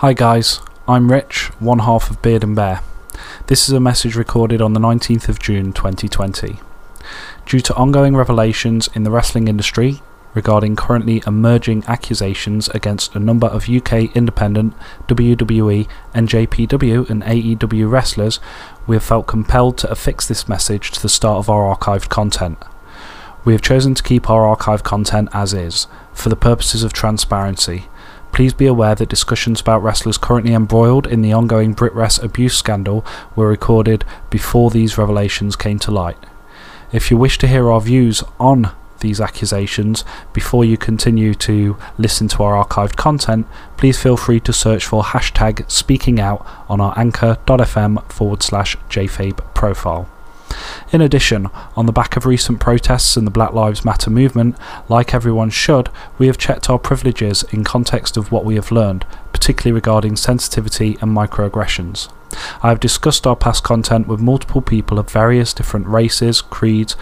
Hi guys, I'm Rich, one half of Beard and Bear. This is a message recorded on the 19th of June 2020. Due to ongoing revelations in the wrestling industry regarding currently emerging accusations against a number of UK independent WWE, NJPW, and AEW wrestlers, we have felt compelled to affix this message to the start of our archived content. We have chosen to keep our archive content as is, for the purposes of transparency. Please be aware that discussions about wrestlers currently embroiled in the ongoing BritWres abuse scandal were recorded before these revelations came to light. If you wish to hear our views on these accusations before you continue to listen to our archived content, please feel free to search for hashtag speaking out on our anchor.fm forward slash jfabe profile. In addition, on the back of recent protests and the Black Lives Matter movement, like everyone should, we have checked our privileges in context of what we have learned, particularly regarding sensitivity and microaggressions. I have discussed our past content with multiple people of various different races, creeds,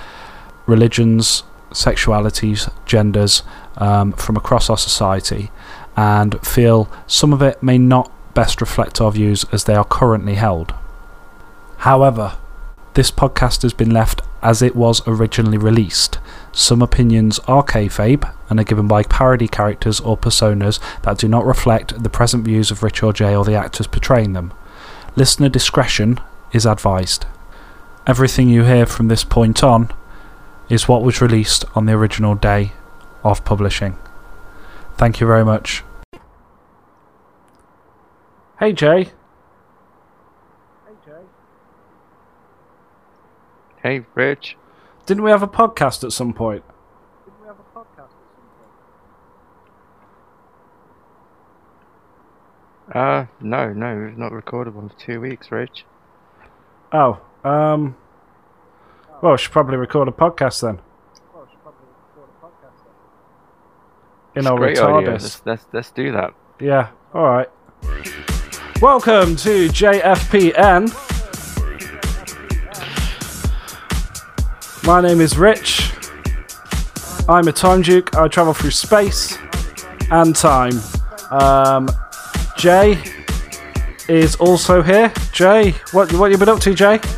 religions, sexualities, genders um, from across our society, and feel some of it may not best reflect our views as they are currently held. However, this podcast has been left as it was originally released. Some opinions are kayfabe and are given by parody characters or personas that do not reflect the present views of Rich or Jay or the actors portraying them. Listener discretion is advised. Everything you hear from this point on is what was released on the original day of publishing. Thank you very much. Hey Jay. Hey, Rich. Didn't we have a podcast at some point? didn't we have a podcast at some Uh, no, no, we've not recorded one for two weeks, Rich. Oh, um. Well, we should probably record a podcast then. In our great idea. retardus. Let's, let's, let's do that. Yeah, alright. Welcome to JFPN. My name is Rich. I'm a time duke. I travel through space and time. Um, Jay is also here. Jay, what what you been up to, Jay?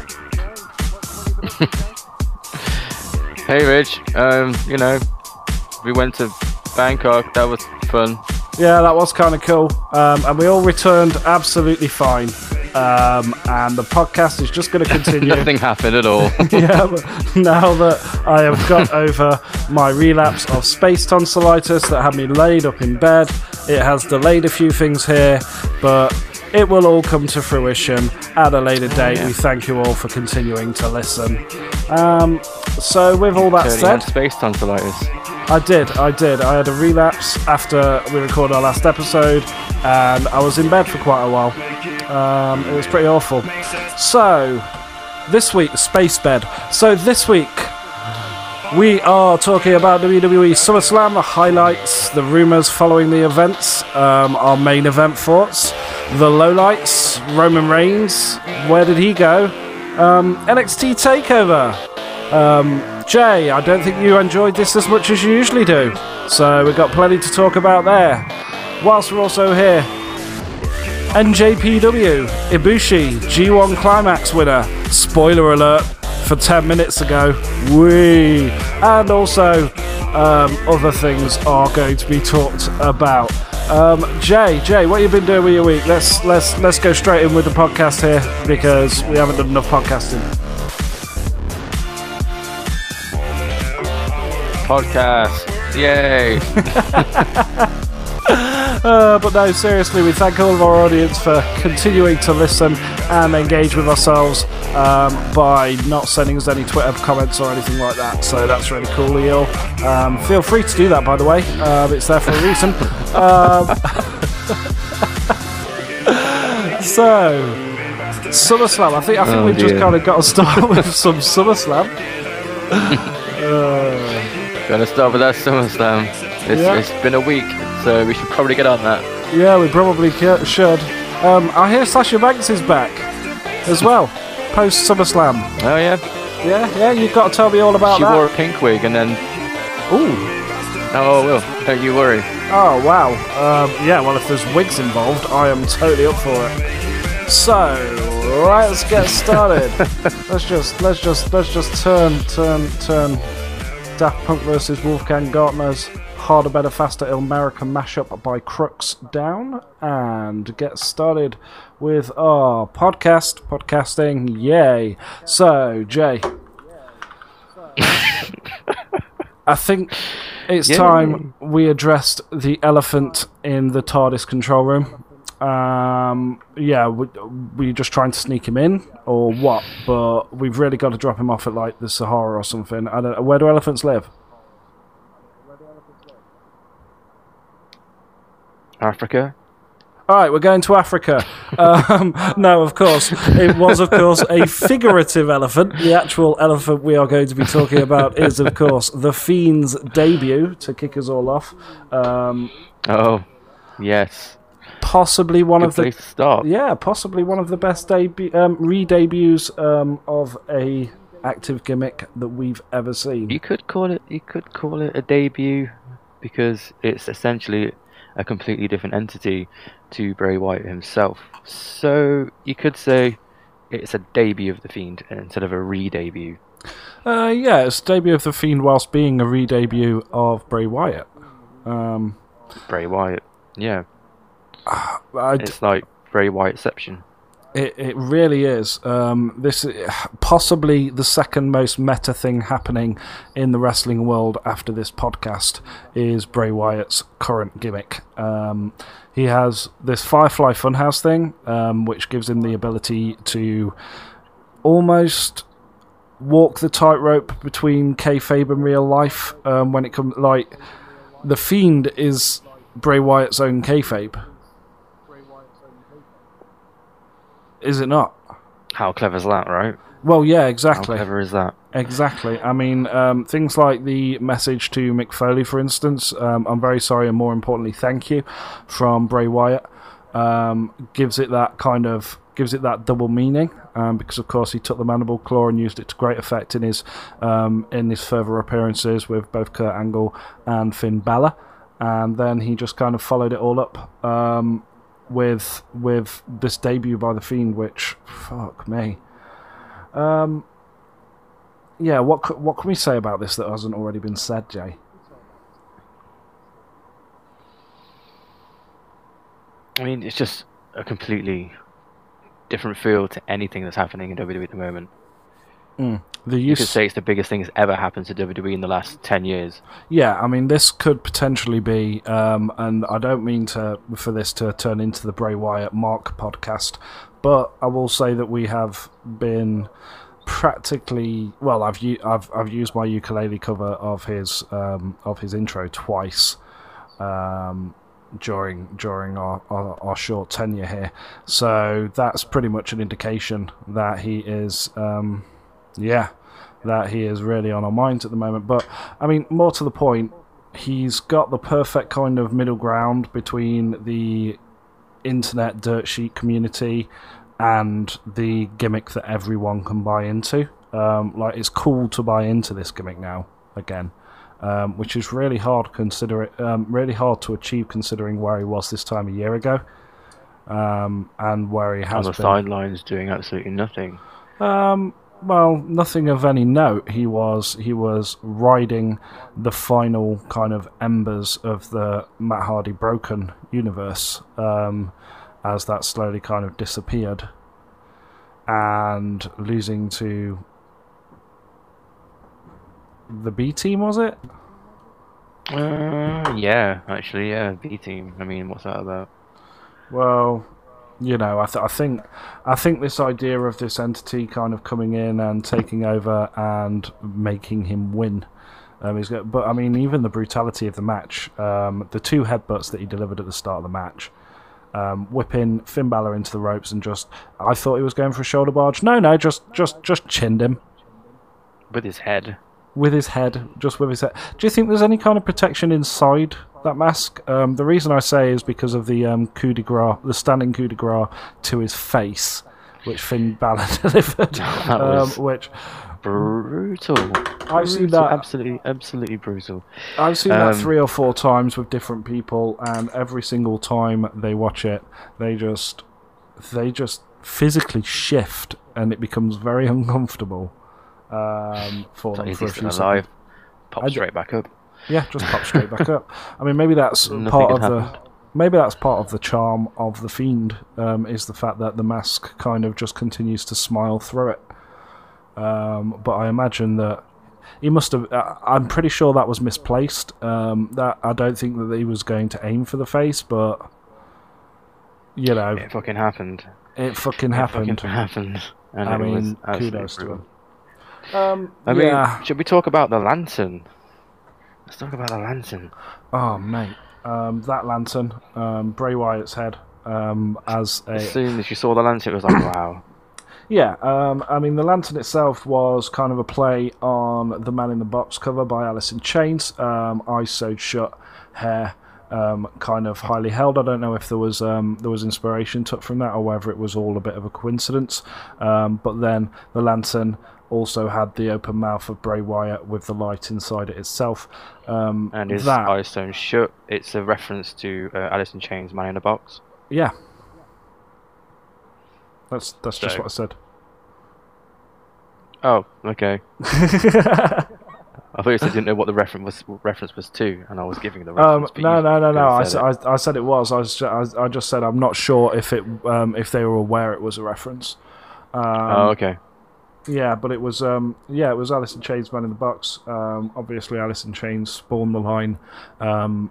Hey, Rich. Um, you know, we went to Bangkok. That was fun. Yeah, that was kind of cool. Um, and we all returned absolutely fine. Um, and the podcast is just going to continue. Nothing happened at all. yeah, but now that I have got over my relapse of space tonsillitis that had me laid up in bed, it has delayed a few things here, but it will all come to fruition at a later date. We thank you all for continuing to listen. Um, so, with all that said, space tonsillitis. I did, I did. I had a relapse after we recorded our last episode, and I was in bed for quite a while. Um, it was pretty awful. So, this week, Space Bed. So, this week, we are talking about WWE SummerSlam, the highlights, the rumours following the events, um, our main event thoughts, the lowlights, Roman Reigns, where did he go? Um, NXT TakeOver. Um, Jay, I don't think you enjoyed this as much as you usually do, so we've got plenty to talk about there. Whilst we're also here, NJPW, Ibushi, G1 Climax winner, spoiler alert for 10 minutes ago, wee, and also um, other things are going to be talked about. Um, Jay, Jay, what have you been doing with your week? Let's let's let's go straight in with the podcast here because we haven't done enough podcasting. Podcast. Yay. Uh, but no, seriously, we thank all of our audience for continuing to listen and engage with ourselves um, by not sending us any Twitter comments or anything like that. So that's really cool all. Um, feel free to do that, by the way. Um, it's there for a reason. um, so, SummerSlam. I think I think Oh, we just kind of got to start with some SummerSlam. Gonna start with that SummerSlam. It's, Yeah. it's been a week, so we should probably get on that. Yeah, we probably should. Um, I hear Sasha Banks is back as well, post SummerSlam. Oh, yeah. Yeah, yeah, you've got to tell me all about she that. wore a pink wig and then. Ooh, Oh, I will. Don't you worry. Oh wow. Um, yeah. Well, if there's wigs involved, I am totally up for it. So let's get started. let's just let's just let's just turn turn turn. Daft Punk versus Wolfgang Gartner's Harder, Better, Faster, American mashup by Crooks down and get started with our podcast. Podcasting, yay. So, Jay. I think it's Yay. time we addressed the elephant in the TARDIS control room. Um, yeah, we, we just trying to sneak him in or what? But we've really got to drop him off at like the Sahara or something. I don't. Where do elephants live? Africa. All right, we're going to Africa. Um, no, of course, it was, of course, a figurative elephant. The actual elephant we are going to be talking about is, of course, the Fiend's debut to kick us all off. Um, Oh, yes. Possibly one Good of the start. yeah, possibly one of the best debut um, re-debuts um, of a active gimmick that we've ever seen. You could call it. You could call it a debut because it's essentially a completely different entity to Bray Wyatt himself. So you could say it's a debut of the Fiend instead of a re-debut. Uh, yeah, it's debut of the Fiend whilst being a re-debut of Bray Wyatt. Um, Bray Wyatt. Yeah, I d- it's like Bray Wyattception. It, it really is. Um, this possibly the second most meta thing happening in the wrestling world after this podcast is Bray Wyatt's current gimmick. Um, he has this Firefly Funhouse thing, um, which gives him the ability to almost walk the tightrope between kayfabe and real life. Um, when it comes, like the Fiend is Bray Wyatt's own kayfabe. Is it not? How clever is that, right? Well, yeah, exactly. How clever is that? Exactly. I mean, um, things like the message to Mick Foley, for instance, um, I'm very sorry, and more importantly, thank you, from Bray Wyatt, um, gives it that kind of gives it that double meaning um, because, of course, he took the mandible claw and used it to great effect in his um, in his further appearances with both Kurt Angle and Finn Balor, and then he just kind of followed it all up um, with with this debut by the Fiend, which fuck me. Um, yeah, what what can we say about this that hasn't already been said, Jay? I mean, it's just a completely different feel to anything that's happening in WWE at the moment. The You could say it's the biggest thing that's ever happened to WWE in the last ten years. yeah, I mean, this could potentially be, um, and I don't mean to for this to turn into the Bray Wyatt Mark podcast, but I will say that we have been practically well. I've I've I've used my ukulele cover of his um, of his intro twice. Um, during during our, our, our short tenure here, so that's pretty much an indication that he is, um, yeah, that he is really on our minds at the moment. But I mean, more to the point, he's got the perfect kind of middle ground between the internet dirt sheet community and the gimmick that everyone can buy into. Um, like it's cool to buy into this gimmick now again, um, which is really hard consider it, um, really hard to achieve considering where he was this time a year ago, um, and where he has On the been. sidelines doing absolutely nothing. Um, well, nothing of any note. He was he was riding the final kind of embers of the Matt Hardy broken universe um, as that slowly kind of disappeared, and losing to the B team. Was it? Uh, yeah, actually, yeah, B team. I mean, what's that about? Well, you know, I, th- I think I think this idea of this entity kind of coming in and taking over and making him win um, is good. But I mean, even the brutality of the match, um, the two headbutts that he delivered at the start of the match, um, whipping Finn Balor into the ropes and just, I thought he was going for a shoulder barge. No, no, just just just chinned him With his head. With his head, just with his head. Do you think there's any kind of protection inside that mask? Um, the reason I say is because of the um, coup de grace, the standing coup de grace to his face, which Finn Balor delivered, um, which brutal. I've seen Brutal, that. absolutely, absolutely brutal. I've seen that Um, three or four times with different people, and every single time they watch it, they just they just physically shift, and it becomes very uncomfortable um, for them for a few to seconds. alive. Pop straight back up. Yeah, just pop straight back up. I mean, maybe that's Nothing part of the maybe that's part of the charm of the fiend um, is the fact that the mask kind of just continues to smile through it. Um, but I imagine that he must have. Uh, I'm pretty sure that was misplaced. Um, that I don't think that he was going to aim for the face, but you know, It fucking happened. it fucking It happened. fucking happened. And I it mean, kudos to him. Um, I mean, yeah. should we talk about the lantern? Let's talk about the lantern. Oh mate, um, that lantern, um, Bray Wyatt's head, um, as a As soon as you saw the lantern, it was like, wow. Yeah, um, I mean, the lantern itself was kind of a play on the Man in the Box cover by Alice in Chains. Um, eyes sewed shut, hair um, kind of highly held. I don't know if there was um, there was inspiration took from that or whether it was all a bit of a coincidence. Um, but then the lantern also had the open mouth of Bray Wyatt with the light inside it itself. Um, And his that, eyes stone shut. It's a reference to uh, Alice in Chains' Man in a Box. yeah, that's that's just what I said. Oh, okay. I thought you said you didn't know what the reference was reference was to, and I was giving the Um, reference. but no, no, no, no. I, said it. I, I said it was. I, was ju- I, I just said I'm not sure if it um, if they were aware it was a reference. Um, oh, okay. Yeah, but it was um, yeah, it was Alice in Chains, Man in the Box. Um, obviously, Alice in Chains spawned the line. Um,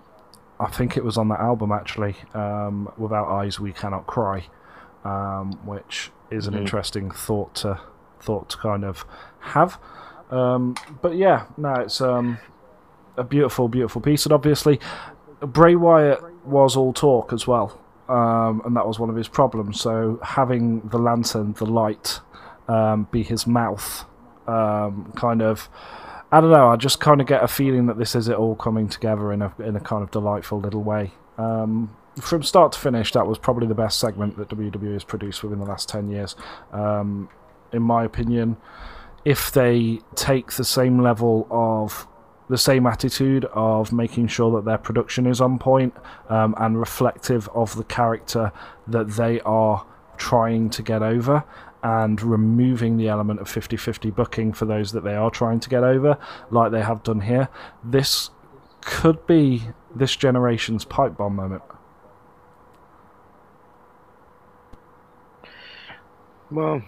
I think it was on that album actually. Um, Without eyes, we cannot cry, um, which is an Mhm. interesting thought to thought to kind of have. Um, but yeah, no, it's um, a beautiful, beautiful piece, and obviously, Bray Wyatt was all talk as well, um, and that was one of his problems. So having the lantern, the light, um, be his mouth, um, kind of. I don't know. I just kind of get a feeling that this is it all coming together in a in a kind of delightful little way. Um, from start to finish, that was probably the best segment that WWE has produced within the last ten years, um, in my opinion. If they take the same level of the same attitude of making sure that their production is on point um, and reflective of the character that they are trying to get over and removing the element of 50-50 booking for those that they are trying to get over like they have done here this could be this generation's pipe bomb moment Well,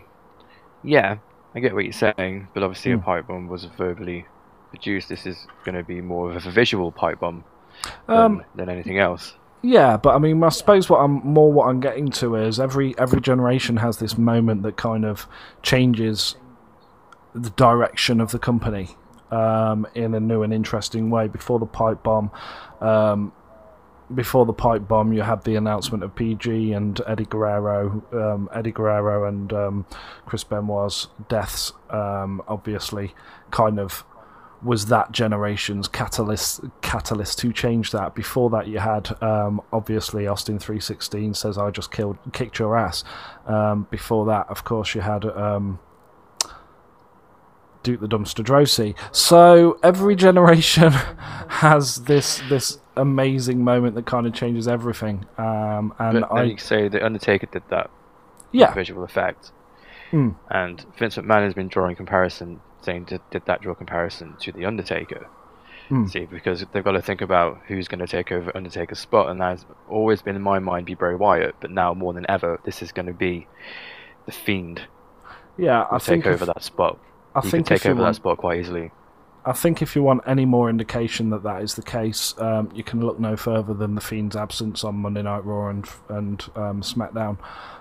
yeah, I get what you're saying, but obviously Hmm. a pipe bomb was verbally produced. This is going to be more of a visual pipe bomb than, um, than anything else. Yeah, but I mean, I suppose what I'm more what I'm getting to is every every generation has this moment that kind of changes the direction of the company um, in a new and interesting way. Before the pipe bomb, um, before the pipe bomb, you had the announcement of PG and Eddie Guerrero, um, Eddie Guerrero and um, Chris Benoit's deaths. Um, obviously, kind of was that generation's catalyst catalyst to change that. Before that, you had um, obviously Austin three sixteen says I just killed kicked your ass. Um, before that, of course, you had um, Duke the Dumpster Droese. So every generation has this this amazing moment that kind of changes everything. Um, and I say the Undertaker did that yeah visual effect, Hmm. and Vince McMahon has been drawing comparison, saying did, did that draw comparison to the Undertaker? Hmm. See, because they've got to think about who's going to take over Undertaker's spot, and that's always been in my mind be Bray Wyatt, but now more than ever, this is going to be the Fiend yeah I think take if, over that spot. I he think take over want- that spot quite easily. I think if you want any more indication that that is the case, um, you can look no further than the Fiend's absence on Monday Night Raw and and um, SmackDown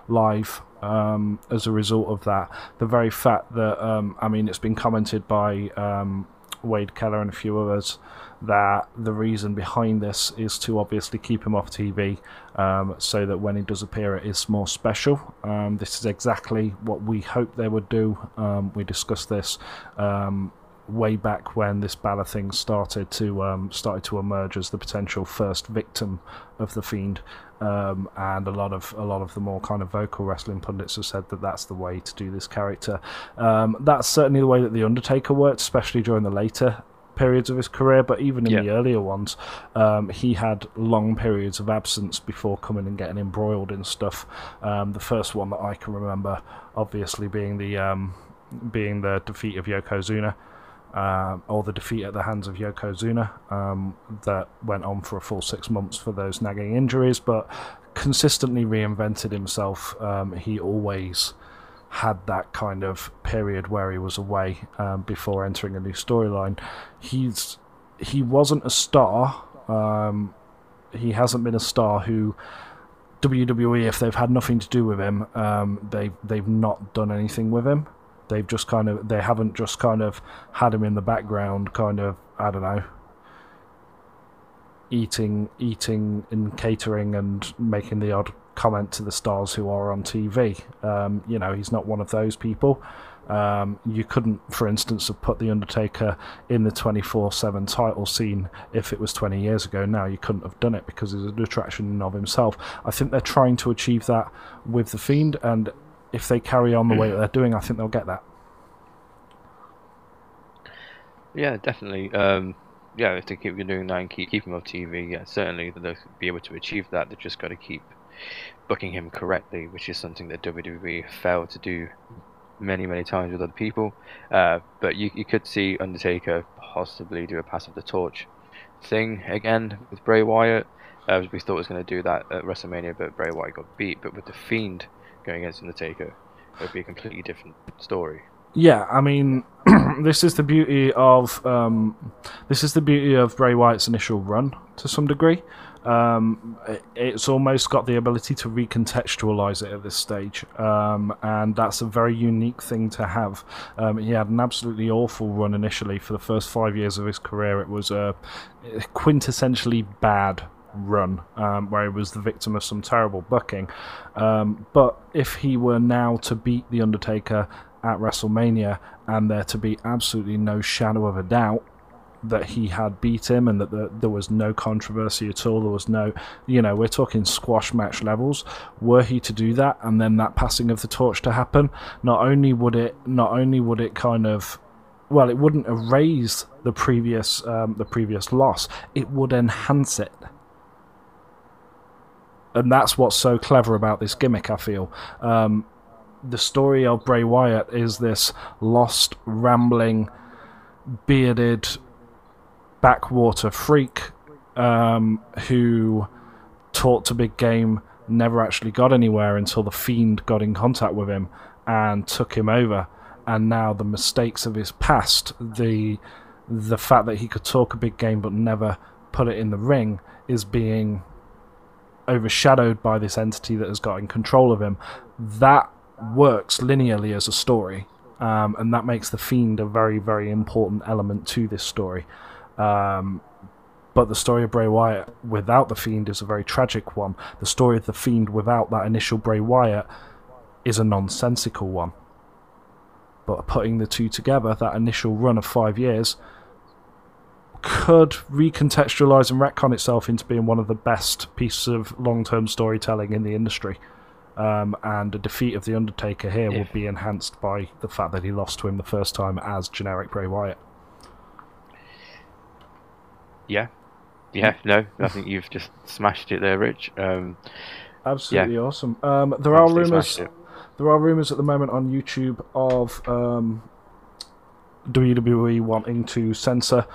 live. Um, as a result of that, the very fact that um, I mean, it's been commented by um, Wade Keller and a few others that the reason behind this is to obviously keep him off TV, um, so that when he does appear, it is more special. Um, this is exactly what we hoped they would do. Um, we discussed this. Way back when this Balor thing started to um, started to emerge as the potential first victim of the Fiend, um, and a lot of a lot of the more kind of vocal wrestling pundits have said that that's the way to do this character. Um, that's certainly the way that the Undertaker worked, especially during the later periods of his career, but even in Yeah. the earlier ones, um, he had long periods of absence before coming and getting embroiled in stuff. Um, the first one that I can remember, obviously, being the um, being the defeat of Yokozuna. Um, or the defeat at the hands of Yokozuna um, that went on for a full six months for those nagging injuries, but consistently reinvented himself. Um, he always had that kind of period where he was away um, before entering a new storyline. He's he wasn't a star. Um, he hasn't been a star who WWE, if they've had nothing to do with him, um, they they've not done anything with him. They've just kind of they haven't just kind of had him in the background, kind of I don't know, eating eating and catering and making the odd comment to the stars who are on TV. Um, you know, he's not one of those people. Um, you couldn't, for instance, have put The Undertaker in the 24 7 title scene if it was 20 years ago. Now, you couldn't have done it because he's an attraction of himself. I think they're trying to achieve that with The Fiend, and if they carry on the way that they're doing, I think they'll get that. Yeah, definitely. Um, yeah, if they keep doing that and keep, keep him off TV, yeah, certainly they'll be able to achieve that. They've just got to keep booking him correctly, which is something that WWE failed to do many, many times with other people. Uh, but you, you could see Undertaker possibly do a pass of the torch thing again with Bray Wyatt. Uh, we thought was going to do that at WrestleMania, but Bray Wyatt got beat. But with the Fiend going against Undertaker, it would be a completely different story. Yeah, I mean, this is the beauty of um, this is the beauty of Bray Wyatt's initial run to some degree. Um, it's almost got the ability to recontextualize it at this stage, um, and that's a very unique thing to have. Um, he had an absolutely awful run initially for the first five years of his career. It was a quintessentially bad run um, where he was the victim of some terrible booking. Um, but if he were now to beat The Undertaker at WrestleMania and there to be absolutely no shadow of a doubt that he had beat him and that the, there was no controversy at all, there was no, you know, we're talking squash match levels. Were he to do that and then that passing of the torch to happen, not only would it, not only would it kind of well, it wouldn't erase the previous um, the previous loss. It would enhance it, and that's what's so clever about this gimmick. I feel um, the story of Bray Wyatt is this lost, rambling, bearded backwater freak um, who talked to big game, never actually got anywhere until the fiend got in contact with him and took him over. And now the mistakes of his past, the the fact that he could talk a big game but never put it in the ring, is being overshadowed by this entity that has got in control of him. That works linearly as a story, um, and that makes the fiend a very, very important element to this story. Um, but the story of Bray Wyatt without the Fiend is a very tragic one. The story of the Fiend without that initial Bray Wyatt is a nonsensical one. But putting the two together, that initial run of five years could recontextualize and retcon itself into being one of the best pieces of long term storytelling in the industry. Um, and a defeat of The Undertaker here Yeah. would be enhanced by the fact that he lost to him the first time as generic Bray Wyatt. Yeah, yeah, no, I think you've just smashed it there, Rich. Um, Absolutely awesome. Um, there are rumors. There are rumors at the moment on YouTube of um, WWE wanting to censor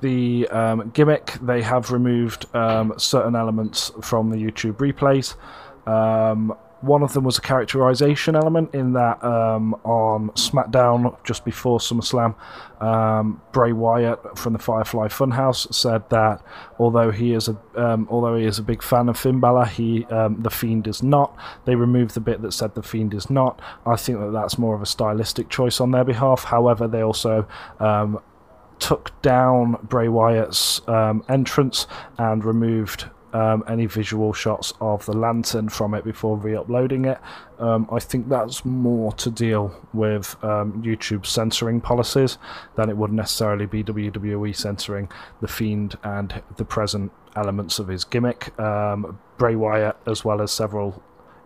the um, gimmick. They have removed um, certain elements from the YouTube replays. One of them was a characterization element in that um, on SmackDown just before SummerSlam, um, Bray Wyatt from the Firefly Funhouse said that although he is a um, although he is a big fan of Finn Balor, he um, the Fiend is not. They removed the bit that said the Fiend is not. I think that that's more of a stylistic choice on their behalf. However, they also um, took down Bray Wyatt's um, entrance and removed um, any visual shots of the lantern from it before re-uploading it. Um, I think that's more to deal with um, YouTube censoring policies than it would necessarily be WWE censoring the Fiend and the present elements of his gimmick. Um, Bray Wyatt, as well as several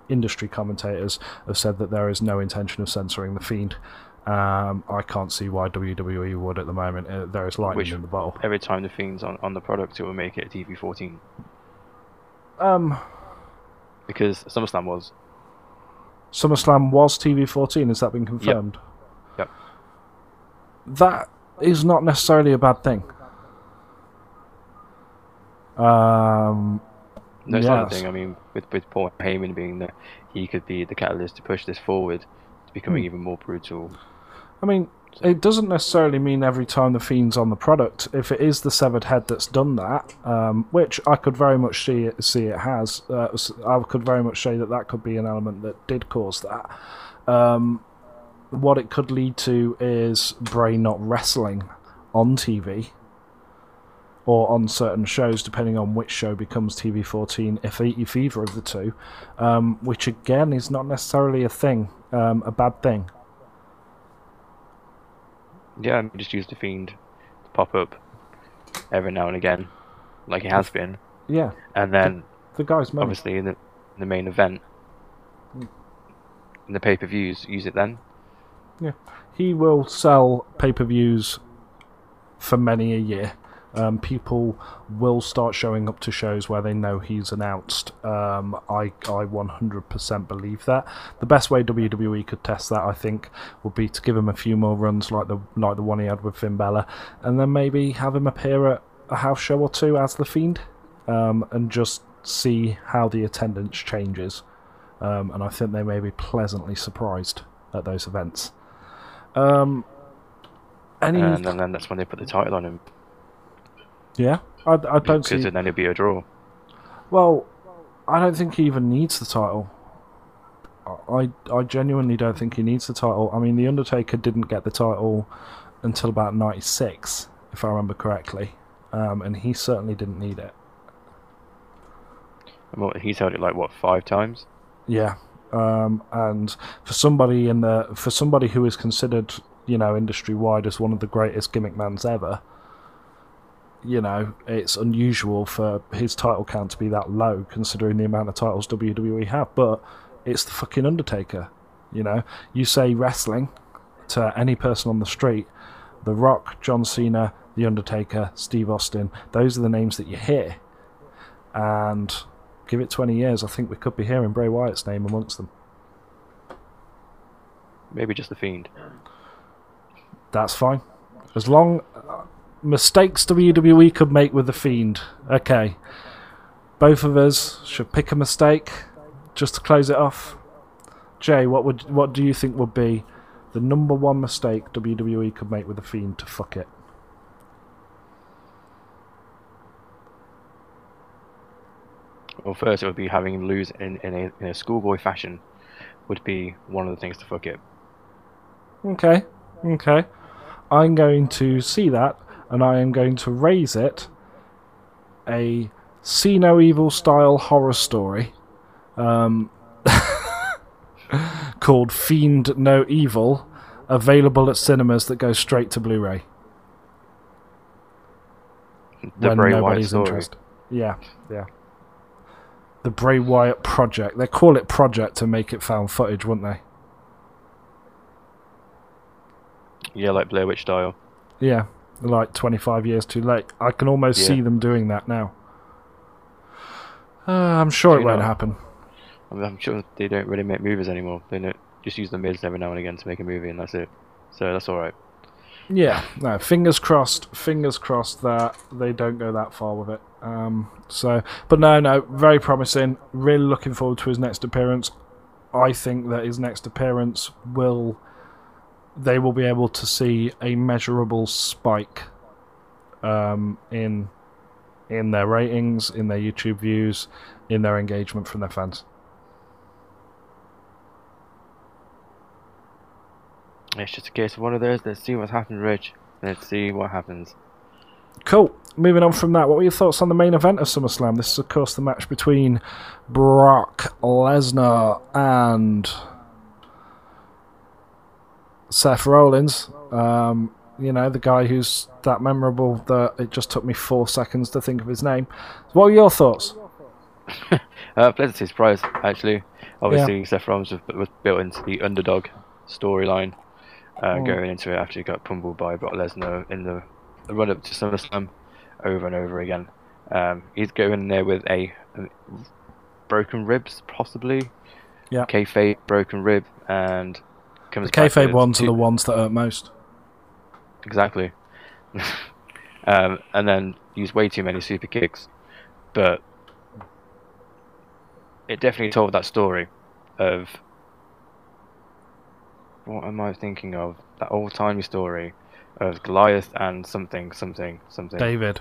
industry commentators, have said that there is no intention of censoring the Fiend. Um, I can't see why WWE would at the moment. Uh, there is lightning Which- in the bottle. Every time the Fiend's on, on the product, it will make it a TV14. Um, Because SummerSlam was. SummerSlam was TV14. Has that been confirmed? Yep. That is not necessarily a bad thing. Um, No, it's not a thing. I mean, with, with Paul Heyman being there, he could be the catalyst to push this forward to becoming Hmm. even more brutal. I mean, it doesn't necessarily mean every time the fiend's on the product. If it is the severed head that's done that, um, which I could very much see it, see it has, uh, I could very much say that that could be an element that did cause that. Um, what it could lead to is Bray not wrestling on TV or on certain shows, depending on which show becomes TV14, if, e- if either of the two, um, which again is not necessarily a thing, um, a bad thing. Yeah, I just use the Fiend to pop up every now and again, like he has been. Yeah, And then, the guy's money. obviously, in the, in the main event, Hmm. in the pay per views, use it then. Yeah, he will sell pay per views for many a year. Um, people will start showing up to shows where they know he's announced. Um, I I 100% believe that. The best way WWE could test that, I think, would be to give him a few more runs like the like the one he had with Finn Balor, and then maybe have him appear at a house show or two as the Fiend, um, and just see how the attendance changes. Um, and I think they may be pleasantly surprised at those events. Um, any? And then, then that's when they put the title on him. Yeah, I, I don't Because see. then it'll be a draw. Well, I don't think he even needs the title. I I genuinely don't think he needs the title. I mean, the Undertaker didn't get the title until about '96, if I remember correctly, um, and he certainly didn't need it. What- He's held it like, what, five times? Yeah, um, and for somebody in the for somebody who is considered, you know, industry wide as one of the greatest gimmick mans ever, you know, it's unusual for his title count to be that low, considering the amount of titles WWE have. But it's the fucking Undertaker. You know, you say wrestling to any person on the street, The Rock, John Cena, The Undertaker, Steve Austin. Those are the names that you hear, and give it 20 years, I think we could be hearing Bray Wyatt's name amongst them. Maybe just the Fiend. That's fine. As long mistakes WWE could make with the Fiend. Okay. Both of us should pick a mistake just to close it off. Jay, what would what do you think would be the number one mistake WWE could make with the Fiend to fuck it? Well, first it would be having him lose in, in a, in a schoolboy fashion would be one of the things to fuck it. Okay. Okay. I'm going to see that and I am going to raise it a see no evil style horror story um, called Fiend No Evil available at cinemas that goes straight to Blu-ray The when Bray Wyatt nobody's story. interested. Yeah, yeah. The Bray Wyatt project. They call it project to make it found footage, wouldn't they? Yeah, like Blair Witch style. Yeah, like 25 years too late. I can almost Yeah. see them doing that now. Uh, I'm sure Do it won't know- happen. I mean, I'm sure they don't really make movies anymore. They don't, just use the mids every now and again to make a movie, and that's it. So that's all right. Yeah, no, fingers crossed, fingers crossed that they don't go that far with it. Um, so, but no, no, very promising. Really looking forward to his next appearance. I think that his next appearance will, they will be able to see a measurable spike, um, in, in their ratings, in their YouTube views, in their engagement from their fans. It's just a case of one of those. Let's see what's happened, Rich. Let's see what happens. Cool. moving on from that, what were your thoughts on the main event of SummerSlam? This is, of course, the match between Brock Lesnar and Seth Rollins. Um, you know, the guy who's that memorable that it just took me four seconds to think of his name. What were your thoughts? uh, pleasantly surprised, actually. Obviously, Seth Rollins was, was built into the underdog storyline uh, Mm. going into it after he got pummeled by Brock Lesnar in the, run up to SummerSlam over and over again. Um, he's going in there with a, a broken ribs, possibly. Yeah. Kayfabe broken rib, and comes The kayfabe ones are the ones that hurt most. Exactly. um, and then use way too many super kicks, but it definitely told that story of what am I thinking of? That old timey story of Goliath and something, something, something. David.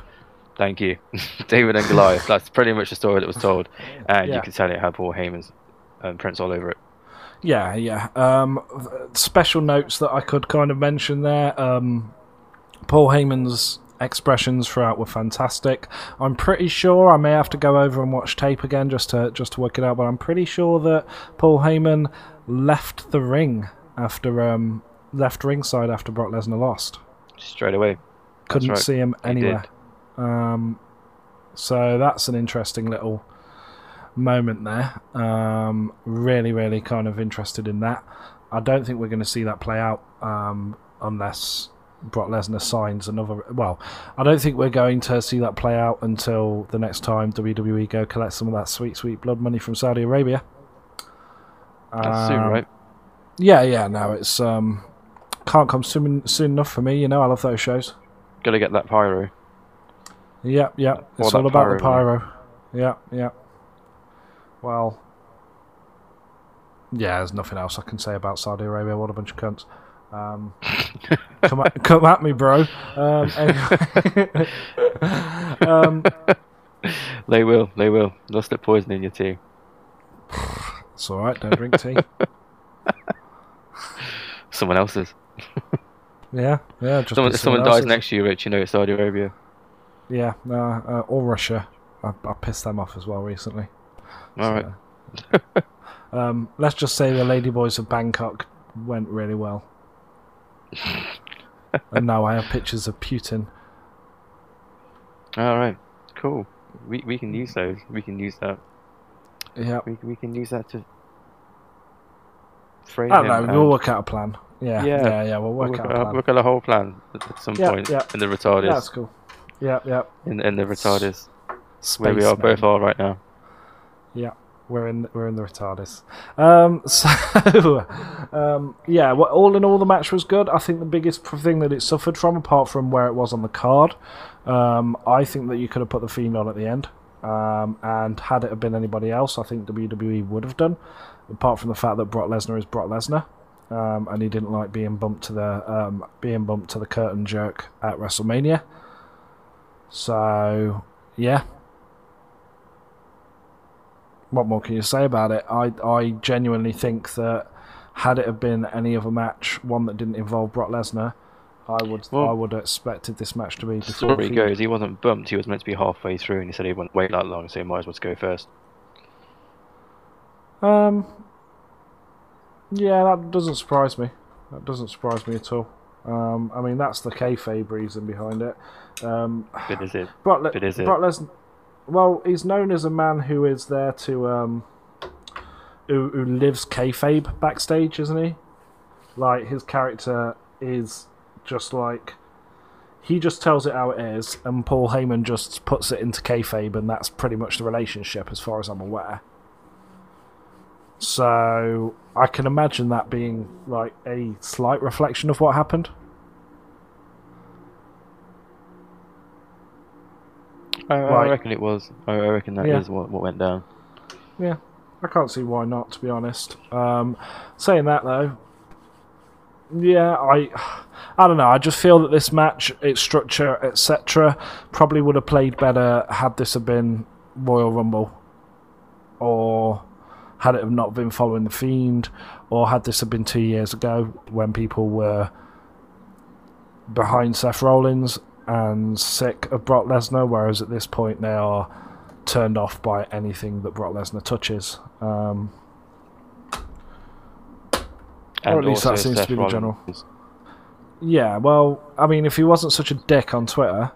Thank you, David and Goliath. That's pretty much the story that was told, and Yeah. you can tell it had Paul Heyman's um, prints all over it. Yeah, yeah. Um, special notes that I could kind of mention there. Um, Paul Heyman's expressions throughout were fantastic. I'm pretty sure I may have to go over and watch tape again just to just to work it out, but I'm pretty sure that Paul Heyman left the ring after um, left ringside after Brock Lesnar lost. Straight away. Couldn't right. see him anywhere. Um, so that's an interesting little moment there. Um, really, really kind of interested in that. I don't think we're going to see that play out um, unless Brock Lesnar signs another. Well, I don't think we're going to see that play out until the next time WWE go collect some of that sweet, sweet blood money from Saudi Arabia. That's soon, Um, right? Yeah, yeah. No, it's um, can't come soon soon enough for me. You know, I love those shows. Gotta get that pyro. Yep, yep. It's all about the pyro, pyro. Yep, yep. Well, yeah. There's nothing else I can say about Saudi Arabia. What a bunch of cunts. Um, come at, come at me, bro. Um, anyway. um, They will, they will. They'll slip poison in your tea. it's all right. Don't drink tea. Someone else's. Yeah, yeah. Just Someone, if someone someone dies next to you, Rich, you know it's Saudi Arabia. Yeah, uh, uh, or Russia. I, I pissed them off as well recently. All right. So, um, let's just say the Ladyboys of Bangkok went really well. and now I have pictures of Putin. All right. Cool. We we can use those. We can use that. Yeah. We we can use that to frame I don't know. We'll work out a plan. Yeah, yeah, Yeah. yeah. we'll work, work out a plan. work out a whole plan at some Yeah, point yeah. in the retardis. That's cool. Yeah, yeah. In in the retardis, where we are both are right now. Yeah, we're in we're in the retardis. Um, so, um, yeah. Well, all in all, the match was good. I think the biggest thing that it suffered from, apart from where it was on the card, um, I think that you could have put the Fiend on at the end. Um, and had it have been anybody else, I think WWE would have done. Apart from the fact that Brock Lesnar is Brock Lesnar, um, and he didn't like being bumped to the um, being bumped to the curtain jerk at WrestleMania. So yeah, what more can you say about it? I I genuinely think that had it have been any other match, one that didn't involve Brock Lesnar, I would Well- I would have expected this match to be The before. story goes he wasn't bumped. He was meant to be halfway through, and he said he wouldn't wait that long, so he might as well go first. Um. Yeah, that doesn't surprise me. That doesn't surprise me at all. Um, I mean, that's the kayfabe reason behind it. Um, But is it? Brock, Le- But is it? Brock Lesnar. Well, he's known as a man who is there to um, who, who lives kayfabe backstage, isn't he? Like his character is just like he just tells it how it is, and Paul Heyman just puts it into kayfabe, and that's pretty much the relationship, as far as I'm aware. So I can imagine that being like a slight reflection of what happened. I, I reckon it was. I reckon that is Yeah. what, what went down. Yeah, I can't see why not. To be honest, um, saying that though, yeah, I, I don't know. I just feel that this match, its structure, etc., probably would have played better had this have been Royal Rumble, or had it have not been following the Fiend, or had this have been two years ago when people were behind Seth Rollins. And sick of Brock Lesnar, whereas at this point they are turned off by anything that Brock Lesnar touches. Um, or at least that seems to be the general. Yeah, well, I mean, if he wasn't such a dick on Twitter.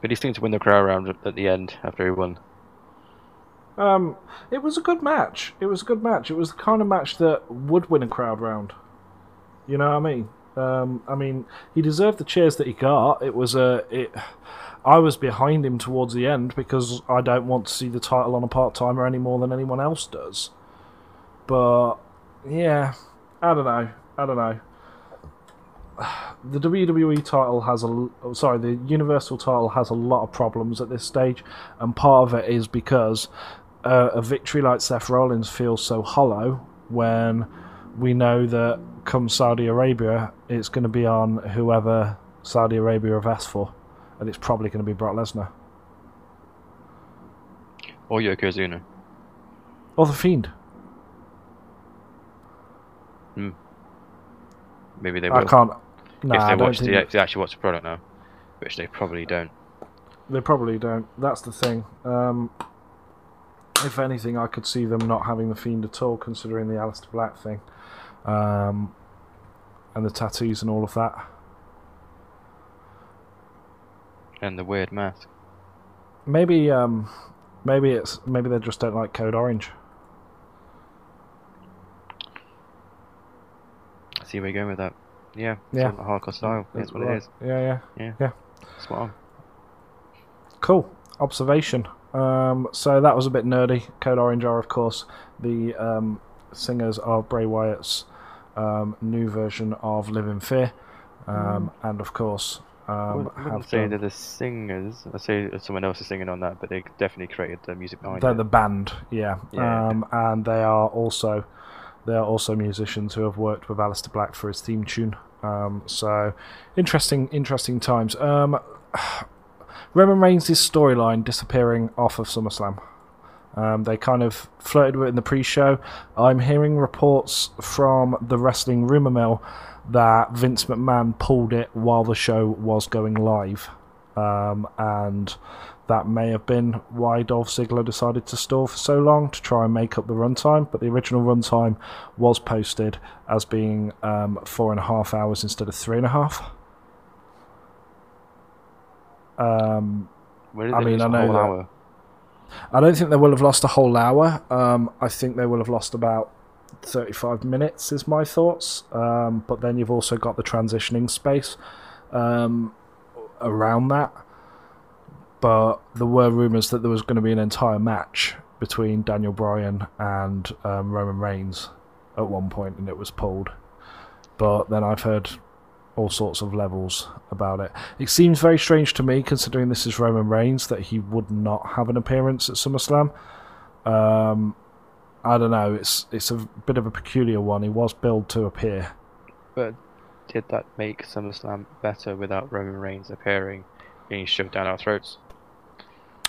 But he seemed to win the crowd round at the end after he won. Um, it was a good match. It was a good match. It was the kind of match that would win a crowd round. You know what I mean? Um, I mean, he deserved the cheers that he got. It was a it. I was behind him towards the end because I don't want to see the title on a part timer any more than anyone else does. But yeah, I don't know. I don't know. The WWE title has a sorry, the Universal title has a lot of problems at this stage, and part of it is because uh, a victory like Seth Rollins feels so hollow when we know that come Saudi Arabia, it's going to be on whoever Saudi Arabia have asked for, and it's probably going to be Brock Lesnar or Yokozuna or the Fiend. Hmm. Maybe they will. I can't. Nah, if they I watch the, if they actually watch the product now, which they probably don't. They probably don't. That's the thing. Um, if anything, I could see them not having the Fiend at all, considering the Aleister Black thing, um, and the tattoos and all of that. And the weird mask. Maybe, um, maybe it's maybe they just don't like Code Orange. I see where you're going with that. Yeah. Yeah. Hardcore style. That's what it is. Yeah, yeah. Yeah. Yeah. Spot on. Cool observation. Um, so that was a bit nerdy. Code Orange are, of course, the um, singers of Bray Wyatt's um, new version of Live in Fear, um, and of course, um, I wouldn't have say done- they're the singers. I'd say someone else is singing on that, but they definitely created the music behind they're it. the band, yeah. Yeah. Um, and they are also they are also musicians who have worked with Aleister Black for his theme tune. Um, so interesting, interesting times. Roman Reigns' storyline disappearing off of SummerSlam. Um, they kind of flirted with it in the pre-show. I'm hearing reports from the wrestling rumor mill that Vince McMahon pulled it while the show was going live, um, and that may have been why Dolph Ziggler decided to stall for so long to try and make up the runtime. But the original runtime was posted as being um, four and a half hours instead of three and a half. Um, Where did I they mean, lose I know whole that- hour? I don't think they will have lost a whole hour. Um, I think they will have lost about 35 minutes, is my thoughts. Um, but then you've also got the transitioning space um, around that. But there were rumours that there was going to be an entire match between Daniel Bryan and um, Roman Reigns at one point, and it was pulled. But then I've heard all sorts of levels about it. It seems very strange to me, considering this is Roman Reigns, that he would not have an appearance at SummerSlam. Um, I don't know. It's it's a bit of a peculiar one. He was billed to appear. But did that make SummerSlam better without Roman Reigns appearing, being shoved down our throats?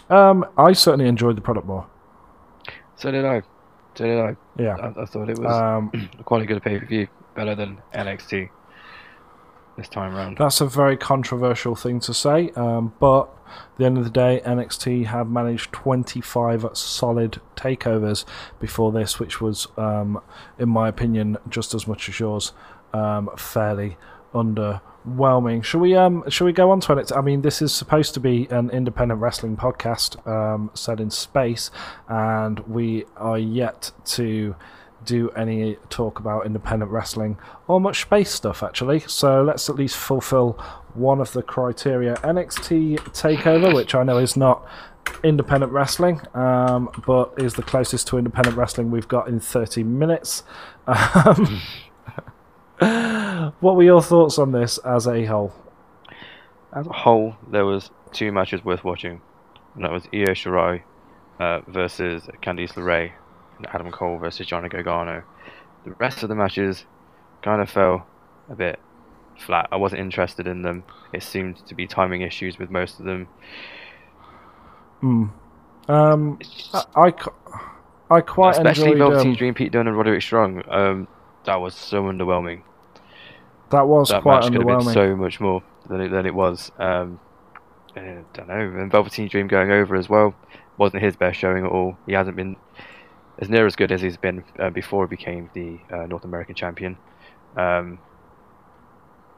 Um, I certainly enjoyed the product more. So did I. So did I. Yeah. I, I thought it was Um, quite a good pay per view, better than NXT this time round. That's a very controversial thing to say, um, but at the end of the day, NXT have managed 25 solid takeovers before this, which was, um, in my opinion, just as much as yours, um, fairly underwhelming. Shall we? Um, shall we go on to it? I mean, this is supposed to be an independent wrestling podcast um, set in space, and we are yet to do any talk about independent wrestling or much space stuff actually. So let's at least fulfill one of the criteria. NXT Takeover, which I know is not independent wrestling, um, but is the closest to independent wrestling we've got in 30 minutes. Um, what were your thoughts on this as a whole? As a whole, there was two matches worth watching, and that was Io Shirai uh, versus Candice LeRae, Adam Cole versus Johnny Gargano. The rest of the matches kind of fell a bit flat. I wasn't interested in them. It seemed to be timing issues with most of them. Hmm. Um, I, I, I quite Especially enjoyed. Velveteen Um, Dream, Pete Dunne, and Roderick Strong. Um, that was so underwhelming. That was that quite match could have been so much more than it, than it was. Um, I don't know. And Velveteen Dream going over as well wasn't his best showing at all. He hasn't been as near as good as he's been uh, before he became the uh, North American champion. Um,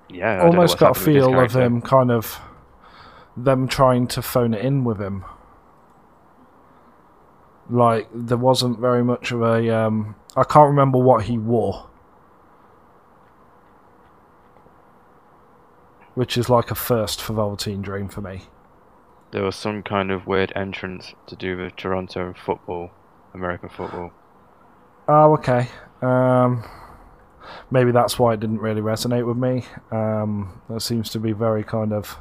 yeah, I Almost got a happened with his feel of him kind of them trying to phone it in with him. Like there wasn't very much of a. Um, I can't remember what he wore, which is like a first for Velveteen Dream for me. There was some kind of weird entrance to do with Toronto and football, American football. Oh, okay. Um, maybe that's why it didn't really resonate with me. Um, that seems to be very kind of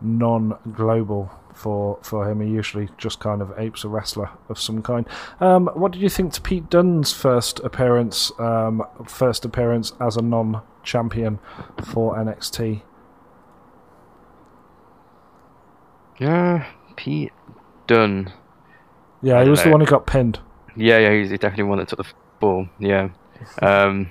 non-global for for him. He usually just kind of apes a wrestler of some kind. Um, what did you think to Pete Dunne's first appearance? Um, first appearance as a non-champion for NXT. Yeah, Pete Dunne. Yeah, he don't was the one who got pinned. Yeah, yeah, he's definitely one that took the ball. Yeah. Um,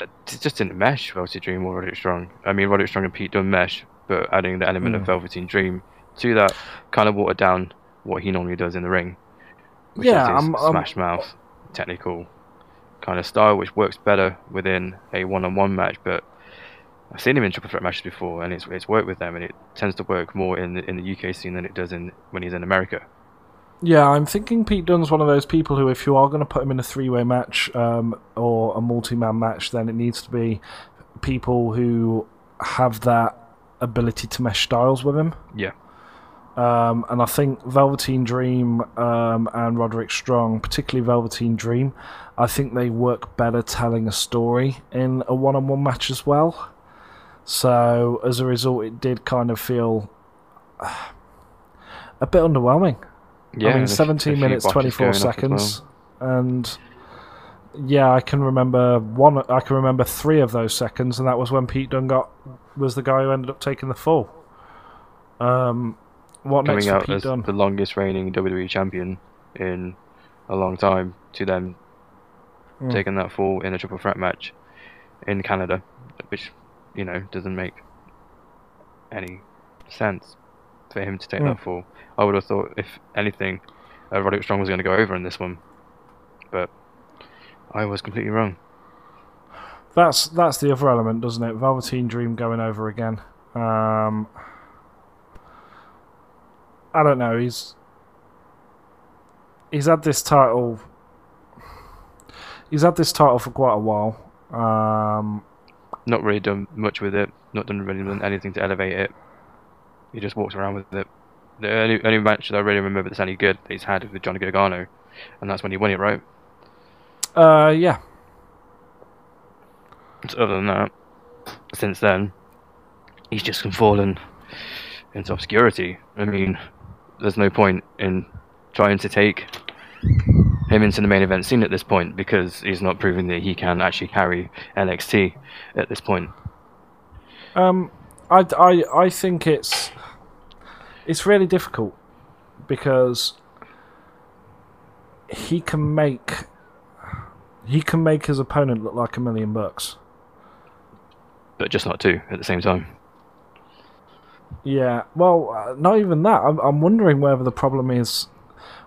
it just didn't mesh Velveteen Dream or Roderick Strong. I mean, Roderick Strong and Pete Dunne mesh, but adding the element Mm. of Velveteen Dream to that kind of watered down what he normally does in the ring. Which Yeah, is his I'm- I'm- smash mouth, technical kind of style, which works better within a one-on-one match. But I've seen him in triple threat matches before, and it's it's worked with them, and it tends to work more in the, in the UK scene than it does in when he's in America. Yeah, I'm thinking Pete Dunne's one of those people who, if you are going to put him in a three-way match um, or a multi-man match, then it needs to be people who have that ability to mesh styles with him. Yeah. Um, and I think Velveteen Dream um, and Roderick Strong, particularly Velveteen Dream, I think they work better telling a story in a one-on-one match as well. So as a result, it did kind of feel uh, a bit underwhelming. Yeah, I mean, and a f- a 17 minutes, 24 going off as seconds. And yeah, I can remember one, I can remember three of those seconds, and that was when Pete Dunne got, was the guy who ended up taking the fall. Um, what well. next Coming for out Pete as Dunne? the longest reigning WWE champion in a long time, to them Mm. taking that fall in a triple threat match in Canada, which you know doesn't make any sense for him to take Mm. that fall. I would have thought, if anything, uh, Roderick Strong was going to go over in this one, but I was completely wrong. That's that's the other element, doesn't it? Velveteen Dream going over again. Um, I don't know. He's he's had this title. He's had this title for quite a while. Um, Not really done much with it. Not done really done anything to elevate it. He just walks around with it. The only, only match that I really remember that's any good that he's had with Johnny Gargano, and that's when he won it, right? uh, yeah, So other than that, since then, he's just fallen into obscurity. I mean, there's no point in trying to take him into the main event scene at this point because he's not proving that he can actually carry NXT at this point. Um, I, I, I think it's it's really difficult because he can make he can make his opponent look like a million bucks. But just not two at the same time. Yeah, well, uh, not even that. I'm, I'm wondering whether the problem is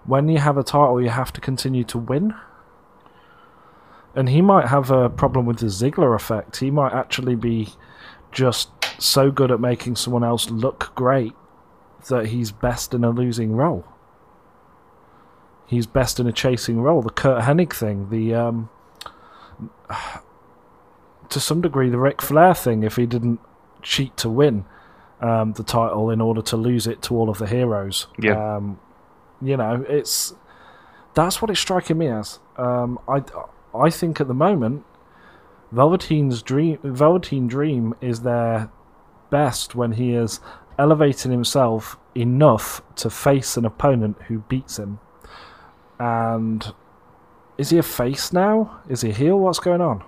when you have a title, you have to continue to win. And he might have a problem with the Ziggler effect. He might actually be just so good at making someone else look great that he's best in a losing role. He's best in a chasing role. The Curt Hennig thing, the um, to some degree, the Ric Flair thing. If he didn't cheat to win um, the title in order to lose it to all of the heroes, Yeah. um, you know, it's that's what it's striking me as. Um, I I think at the moment, Velveteen's dream, Velveteen Dream is their best when he is elevating himself enough to face an opponent who beats him. And is he a face now? Is he a heel? What's going on?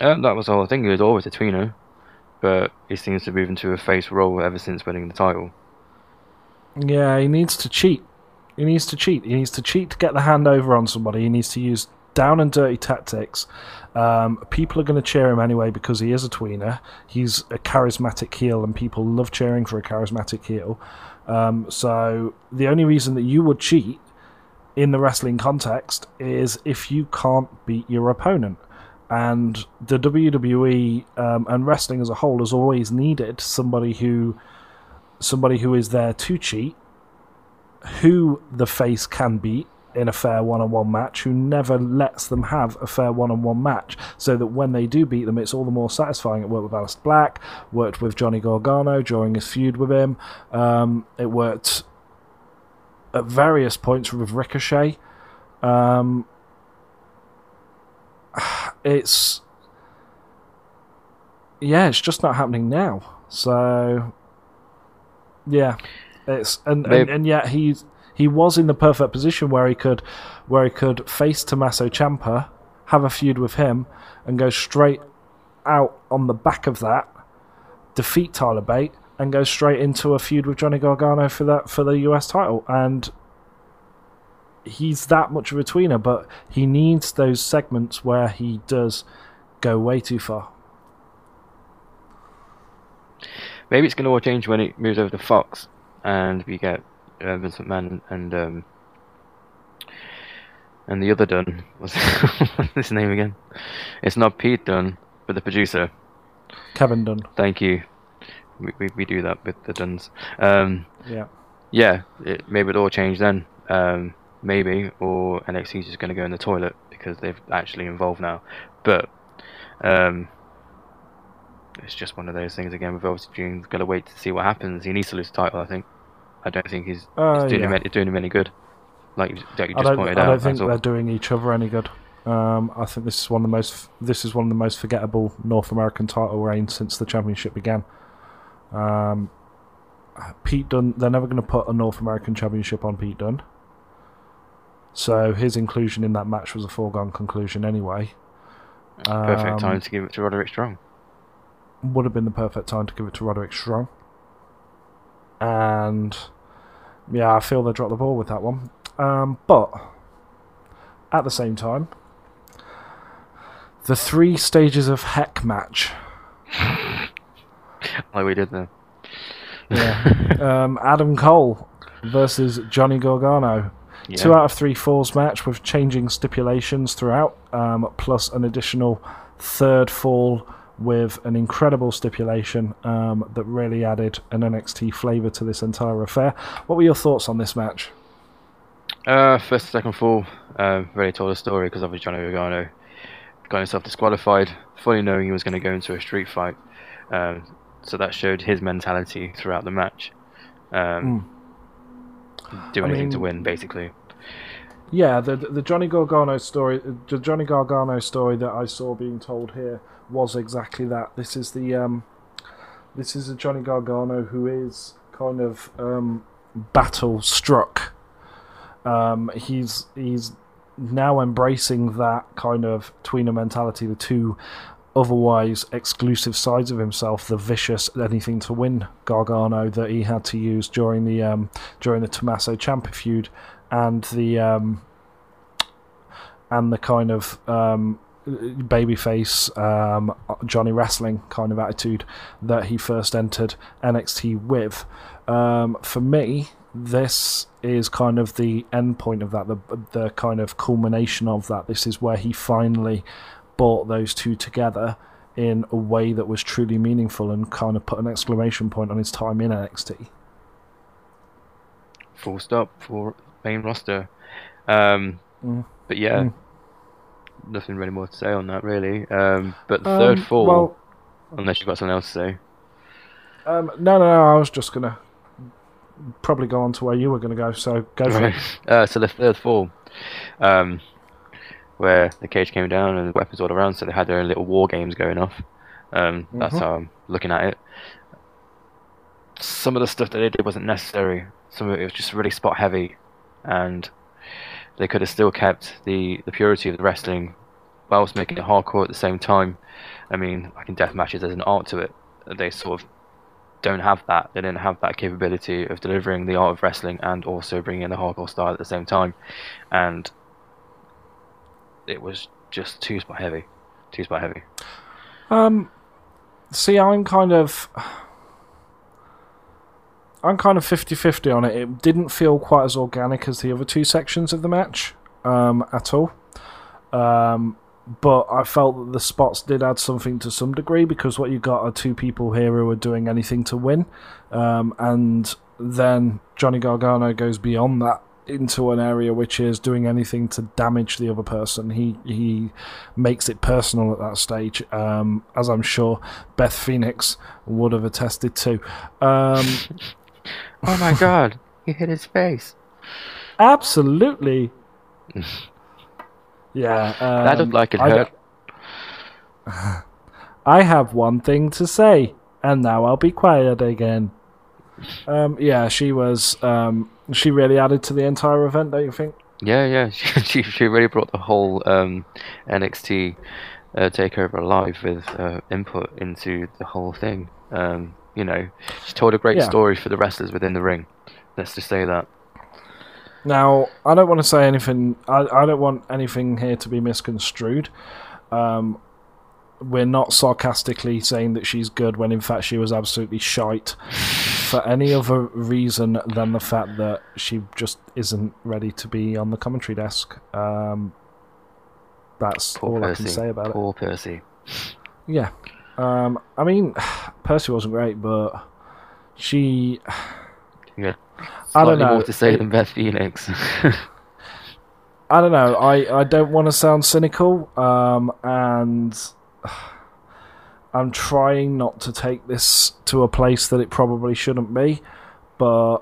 Uh, that was the whole thing. He was always a tweener, but he seems to move into a face role ever since winning the title. Yeah, he needs to cheat. He needs to cheat. He needs to cheat to get the hand over on somebody. He needs to use down and dirty tactics. Um, people are going to cheer him anyway because he is a tweener. He's a charismatic heel, and people love cheering for a charismatic heel. Um, so the only reason that you would cheat in the wrestling context is if you can't beat your opponent. And the WWE um, and wrestling as a whole has always needed somebody who somebody who is there to cheat, who the face can beat in a fair one-on-one match, who never lets them have a fair one-on-one match, so that when they do beat them, it's all the more satisfying. It worked with Aleister Black, worked with Johnny Gargano during his feud with him. Um, it worked at various points with Ricochet. Um, it's yeah, it's just not happening now. So yeah, it's and, and, and yet he's he was in the perfect position where he could where he could face Tommaso Ciampa, have a feud with him, and go straight out on the back of that, defeat Tyler Bate, and go straight into a feud with Johnny Gargano for that for the US title. And he's that much of a tweener, but he needs those segments where he does go way too far. Maybe it's going to all change when it moves over to Fox and we get uh, Vince McMahon and um, and the other Dunne. What's, his name again? It's not Pete Dunne, but the producer. Kevin Dunn. Thank you. We, we, we do that with the Duns. Um, Yeah. yeah, it, maybe it'll all change then. Um, maybe, or NXT's just going to go in the toilet because they've actually involved now. But um, it's just one of those things again with Velveteen Dream. Got to wait to see what happens. He needs to lose the title, I think. I don't think he's, Uh, he's doing, yeah. him, any- doing him any good. Like you, like you I just don't, pointed I don't think they're doing each other any good. Um, I think this is one of the most this is one of the most forgettable North American title reigns since the championship began. Um, Pete Dunne, they're never going to put a North American championship on Pete Dunne. So his inclusion in that match was a foregone conclusion anyway. Perfect Um, time to give it to Roderick Strong. Would have been the perfect time to give it to Roderick Strong. And yeah, I feel they dropped the ball with that one. Um, but at the same time, the three stages of heck match. Like we did there. Yeah. um, Adam Cole versus Johnny Gargano. Yeah. Two out of three falls match with changing stipulations throughout, um, plus an additional third fall with an incredible stipulation um, that really added an NXT flavour to this entire affair. What were your thoughts on this match? Uh, first second fall, uh, really told a story because obviously Johnny Gargano got himself disqualified, fully knowing he was going to go into a street fight. Um, so that showed his mentality throughout the match. Um, Do Hmm. I anything to win, basically. Yeah, the the Johnny Gargano story, the Johnny Gargano story that I saw being told here was exactly that. This is the um, this is a Johnny Gargano who is kind of um, battle struck. Um, he's he's now embracing that kind of tweener mentality, the two otherwise exclusive sides of himself, the vicious anything to win Gargano that he had to use during the um, during the Tommaso Ciampa feud, and the um, and the kind of um, babyface um, Johnny Wrestling kind of attitude that he first entered NXT with. Um, for me, this is kind of the end point of that, the the kind of culmination of that. This is where he finally brought those two together in a way that was truly meaningful and kind of put an exclamation point on his time in NXT. Full stop for main roster. Um, Mm. But yeah, Mm. Nothing really more to say on that, really. Um, but the Um, third fall, Well, unless you've got something else to say. um, no, no, no. I was just gonna probably go on to where you were gonna go. So go for it. uh, so the third fall, um, where the cage came down and the weapons all around, so they had their own little war games going off. Um, That's Mhm. how I'm looking at it. Some of the stuff that they did wasn't necessary. Some of it was just really spot heavy, and they could have still kept the, the purity of the wrestling whilst making it hardcore at the same time. I mean, like in death matches, there's an art to it. They sort of don't have that. They didn't have that capability of delivering the art of wrestling and also bringing in the hardcore style at the same time. And it was just too spot heavy, too spot heavy. Um, see, I'm kind of. I'm kind of 50 50 on it. It didn't feel quite as organic as the other two sections of the match um, at all. Um, but I felt that the spots did add something to some degree because what you got are two people here who are doing anything to win. Um, and then Johnny Gargano goes beyond that into an area which is doing anything to damage the other person. He he makes it personal at that stage, um, as I'm sure Beth Phoenix would have attested to. Um, oh my god, he hit his face. Absolutely. yeah, um, that looked like it I hurt. I have one thing to say, and now I'll be quiet again. Um, yeah, she was. Um, she really added to the entire event, don't you think? Yeah, yeah, she she, she really brought the whole um, NXT uh, takeover alive with uh, input into the whole thing. Um, you know, she told a great Yeah. story for the wrestlers within the ring. Let's just say that. Now, I don't want to say anything. I, I don't want anything here to be misconstrued. Um, we're not sarcastically saying that she's good when in fact she was absolutely shite for any other reason than the fact that she just isn't ready to be on the commentary desk. Um, that's Poor all Percy. I can say about it. Poor Percy. Yeah. Um, I mean, Percy wasn't great, but she. Yeah. I don't know. more to say It- than Beth Phoenix. I don't know. I, I don't want to sound cynical, um, and I'm trying not to take this to a place that it probably shouldn't be, but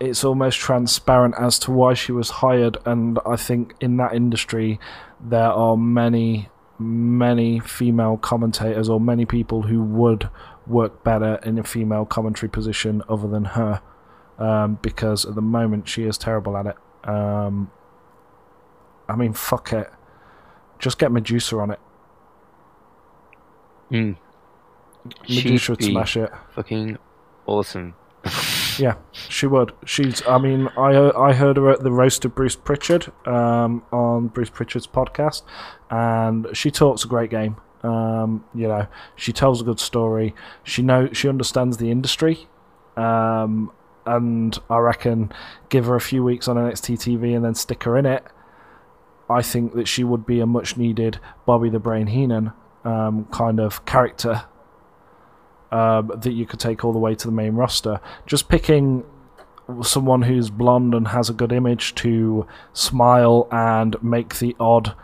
it's almost transparent as to why she was hired, and I think in that industry there are many, many female commentators or many people who would work better in a female commentary position other than her, um, because at the moment she is terrible at it. Um, I mean, fuck it. Just get Medusa on it. mm. Medusa She'd smash it. fucking awesome. Yeah, she would. She's. I mean, I I heard her at the roast of Bruce Pritchard um, on Bruce Pritchard's podcast, and she talks a great game. Um, you know, she tells a good story. She know she understands the industry, um, and I reckon give her a few weeks on NXT TV and then stick her in it. I think that she would be a much needed Bobby the Brain Heenan um, kind of character um, that you could take all the way to the main roster. Just picking someone who's blonde and has a good image to smile and make the odd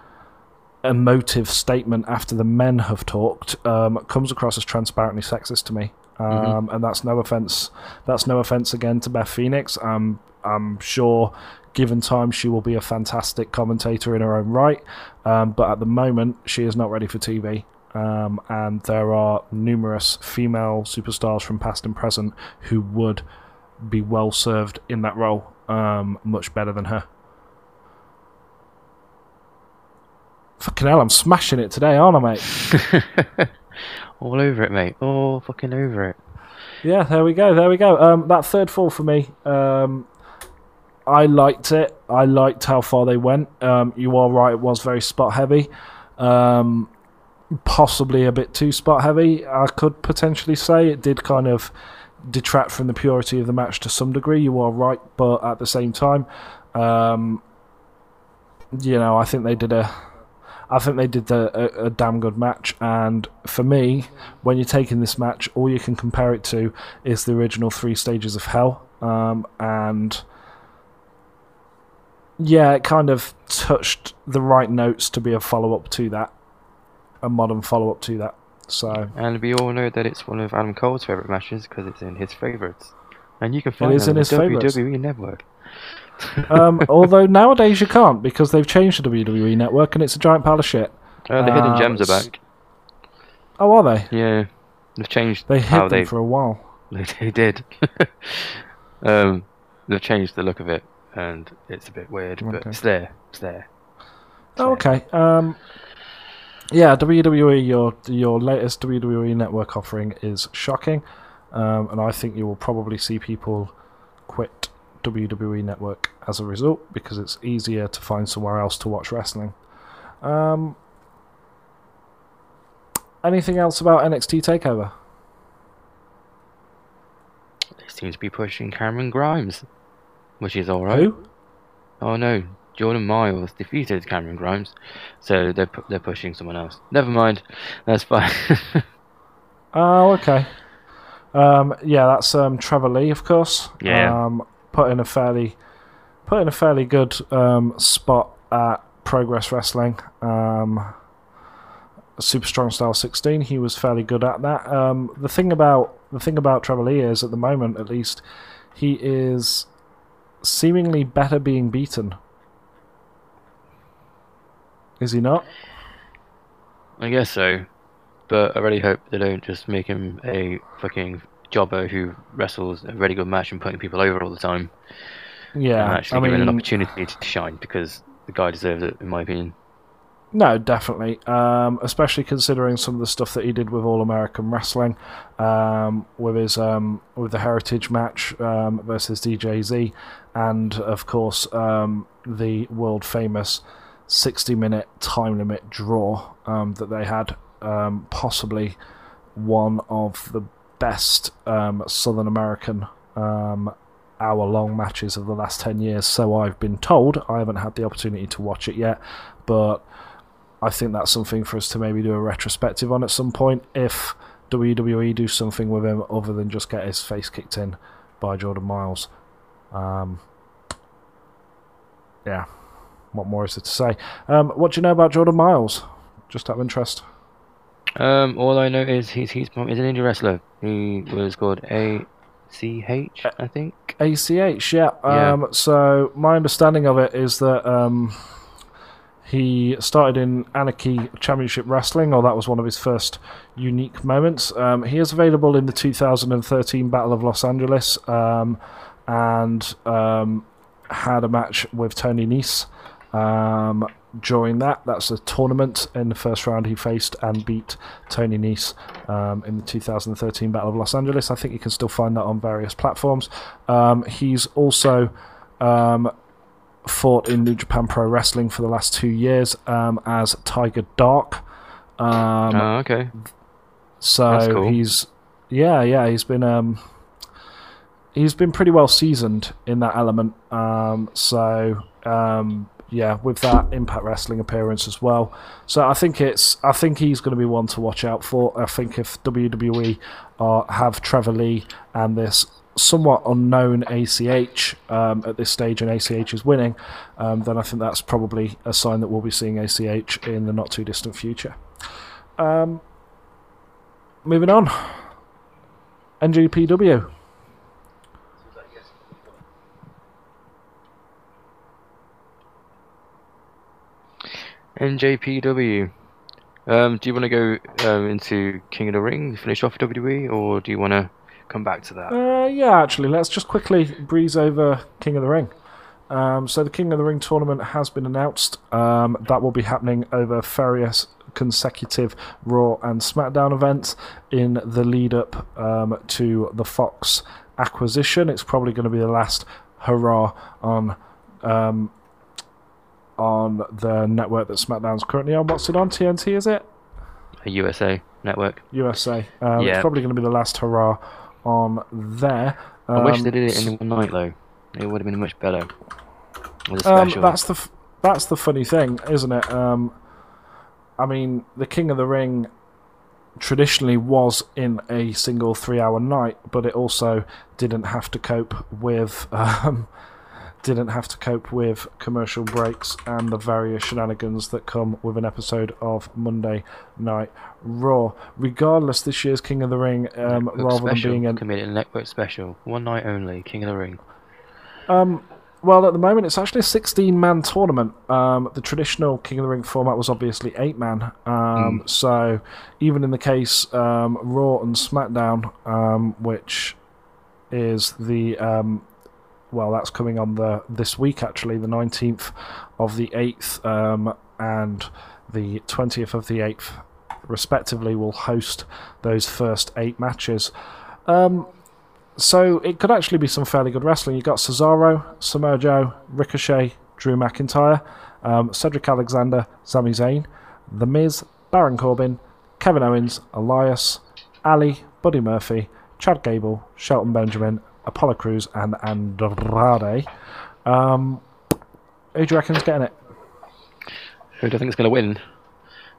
emotive statement after the men have talked um, comes across as transparently sexist to me. Um, And that's no offense. That's no offense again to Beth Phoenix. Um, I'm sure, given time, she will be a fantastic commentator in her own right. Um, but at the moment, she is not ready for TV. Um, and there are numerous female superstars from past and present who would be well served in that role, um, much better than her. Fucking hell, I'm smashing it today, aren't I, mate? All over it, mate. All fucking over it. Yeah, there we go, there we go. Um, that third fall for me, um, I liked it. I liked how far they went. Um, you are right; it was very spot heavy, um, possibly a bit too spot heavy. I could potentially say it did kind of detract from the purity of the match to some degree. You are right, but at the same time, um, you know, I think they did a. I think they did a, a, a damn good match, and for me, when you're taking this match, all you can compare it to is the original three stages of hell, um, and yeah, it kind of touched the right notes to be a follow up to that, a modern follow up to that. So And we all know that it's one of Adam Cole's favorite matches because it's in his favorites. And you can find it on in the his favourites. WWE Network. um, although nowadays you can't because they've changed the WWE network and it's a giant pile of shit. Uh, the hidden Uh, gems are back. Oh, are they? Yeah, they've changed They hid them they for a while. they did. um, they've changed the look of it, and it's a bit weird, but it's there. It's there. It's Oh, there. okay. Um, yeah, WWE, your your latest WWE network offering is shocking, um, and I think you will probably see people quit WWE Network as a result because it's easier to find somewhere else to watch wrestling. Um, anything else about NXT Takeover? They seem to be pushing Cameron Grimes, which is alright. Who? Oh no, Jordan Miles defeated Cameron Grimes, so they're pu- they're pushing someone else. Never mind, that's fine. Oh, okay. Um, yeah, that's um, Trevor Lee, of course. Yeah. Um, put in a fairly, put in a fairly good um, spot at Progress Wrestling. Um, Super Strong Style 16. He was fairly good at that. Um, the thing about the thing about Trevor Lee is, at the moment, at least, he is seemingly better being beaten. Is he not? I guess so, but I really hope they don't just make him a fucking jobber who wrestles a really good match and putting people over all the time. Yeah. and actually I mean, an opportunity to shine because the guy deserves it, in my opinion. No, definitely. Um, especially considering some of the stuff that he did with All American Wrestling, um, with his um, with the Heritage match um, versus DJZ, and of course um, the world famous sixty minute time limit draw um, that they had, um, possibly one of the best um, Southern American um, hour long matches of the last 10 years. So I've been told. I haven't had the opportunity to watch it yet, but I think that's something for us to maybe do a retrospective on at some point if WWE do something with him other than just get his face kicked in by Jordan Miles. Um, yeah, what more is there to say? Um, what do you know about Jordan Miles? Just out of interest. Um, all I know is he's he's, he's an indie wrestler. He was called A C H, I think. ACH, yeah. Yeah. Um, so my understanding of it is that um, he started in Anarchy Championship Wrestling, or that was one of his first unique moments. Um, he is available in the 2013 Battle of Los Angeles, um, and um, had a match with Tony Nese. Um, during that, that's a tournament. In the first round, he faced and beat Tony Nese um, in the 2013 Battle of Los Angeles. I think you can still find that on various platforms. Um, he's also um, fought in New Japan Pro Wrestling for the last two years um, as Tiger Dark. Um, oh, okay. so cool. he's yeah, yeah, he's been um he's been pretty well seasoned in that element. Um so um yeah, with that Impact Wrestling appearance as well. So I think it's I think he's going to be one to watch out for. I think if WWE are, have Trevor Lee and this somewhat unknown ACH um, at this stage, and ACH is winning, um, then I think that's probably a sign that we'll be seeing ACH in the not too distant future. Um, moving on, NGPW. NJPW. Um, do you want to go um, into King of the Ring, finish off WWE, or do you want to come back to that? Uh, yeah, actually, let's just quickly breeze over King of the Ring. Um, so the King of the Ring tournament has been announced. Um, that will be happening over various consecutive Raw and SmackDown events in the lead up um, to the Fox acquisition. It's probably going to be the last hurrah on um, on the network that SmackDown's currently on. What's it on? TNT, is it? A USA network. USA. Um, It's probably going to be the last hurrah on there. I wish Um, they did it in one night though. It would have been much better. Um, that's the f- that's the funny thing, isn't it? Um, I mean, the King of the Ring traditionally was in a single three-hour night, but it also didn't have to cope with um, didn't have to cope with commercial breaks and the various shenanigans that come with an episode of Monday Night Raw. Regardless, this year's King of the Ring, um, rather than being a committed network special, one night only, King of the Ring. Um, well, at the moment, it's actually a 16 man tournament. Um, the traditional King of the Ring format was obviously 8 man. Um, So, even in the case um, Raw and SmackDown, um, which is the. Well, that's coming on the this week actually, the 19th of the 8th um, and the 20th of the 8th, respectively, will host those first eight matches. Um, so it could actually be some fairly good wrestling. You've got Cesaro, Samoa Joe, Ricochet, Drew McIntyre, um, Cedric Alexander, Sami Zayn, The Miz, Baron Corbin, Kevin Owens, Elias, Ali, Buddy Murphy, Chad Gable, Shelton Benjamin, Apollo Crews, and Andrade. Um, who do you reckon's getting it? Who do you think is going to win?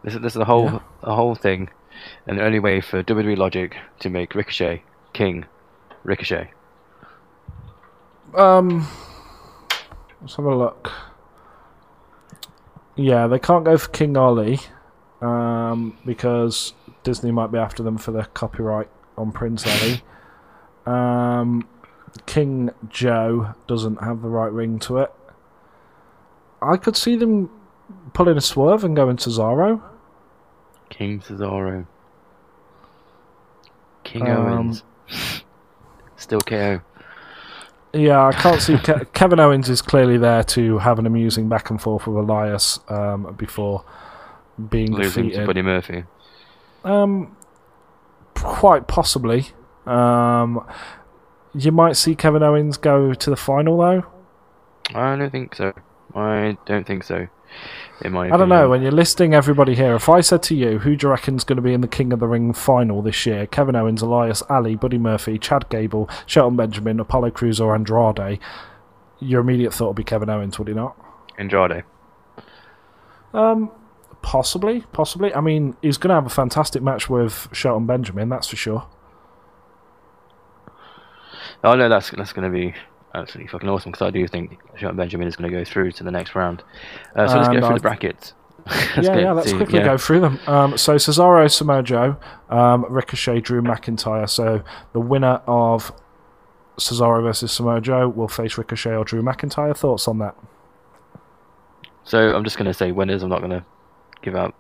This is this is the whole Yeah. the whole thing, and the only way for WWE Logic to make Ricochet king, Ricochet. Um, let's have a look. Yeah, they can't go for King Ali um, because Disney might be after them for the copyright on Prince Ali. Um, King Joe doesn't have the right ring to it. I could see them pulling a swerve and going Cesaro. King Cesaro. King Um, Owens. Still KO. Yeah, I can't see Ke- Kevin Owens is clearly there to have an amusing back and forth with Elias um, before being Losing to. Buddy Murphy. Um, quite possibly. Um, you might see Kevin Owens go to the final though. I don't think so. I don't think so. In my I don't know. When you're listing everybody here, if I said to you, who do you reckon's going to be in the King of the Ring final this year? Kevin Owens, Elias, Ali, Buddy Murphy, Chad Gable, Shelton Benjamin, Apollo Crews, or Andrade? Your immediate thought would be Kevin Owens, would it not? Andrade. Um, possibly, possibly. I mean, he's going to have a fantastic match with Shelton Benjamin, that's for sure. Oh no, that's that's going to be absolutely fucking awesome because I do think Shelton Benjamin is going to go through to the next round. Uh, so let's go through I- the brackets. Yeah, yeah, let's quickly yeah. go through them. Um, so Cesaro, Samoa Joe, um, Ricochet, Drew McIntyre. So the winner of Cesaro versus Samoa Joe will face Ricochet or Drew McIntyre. Thoughts on that? So I'm just going to say winners. I'm not going to give out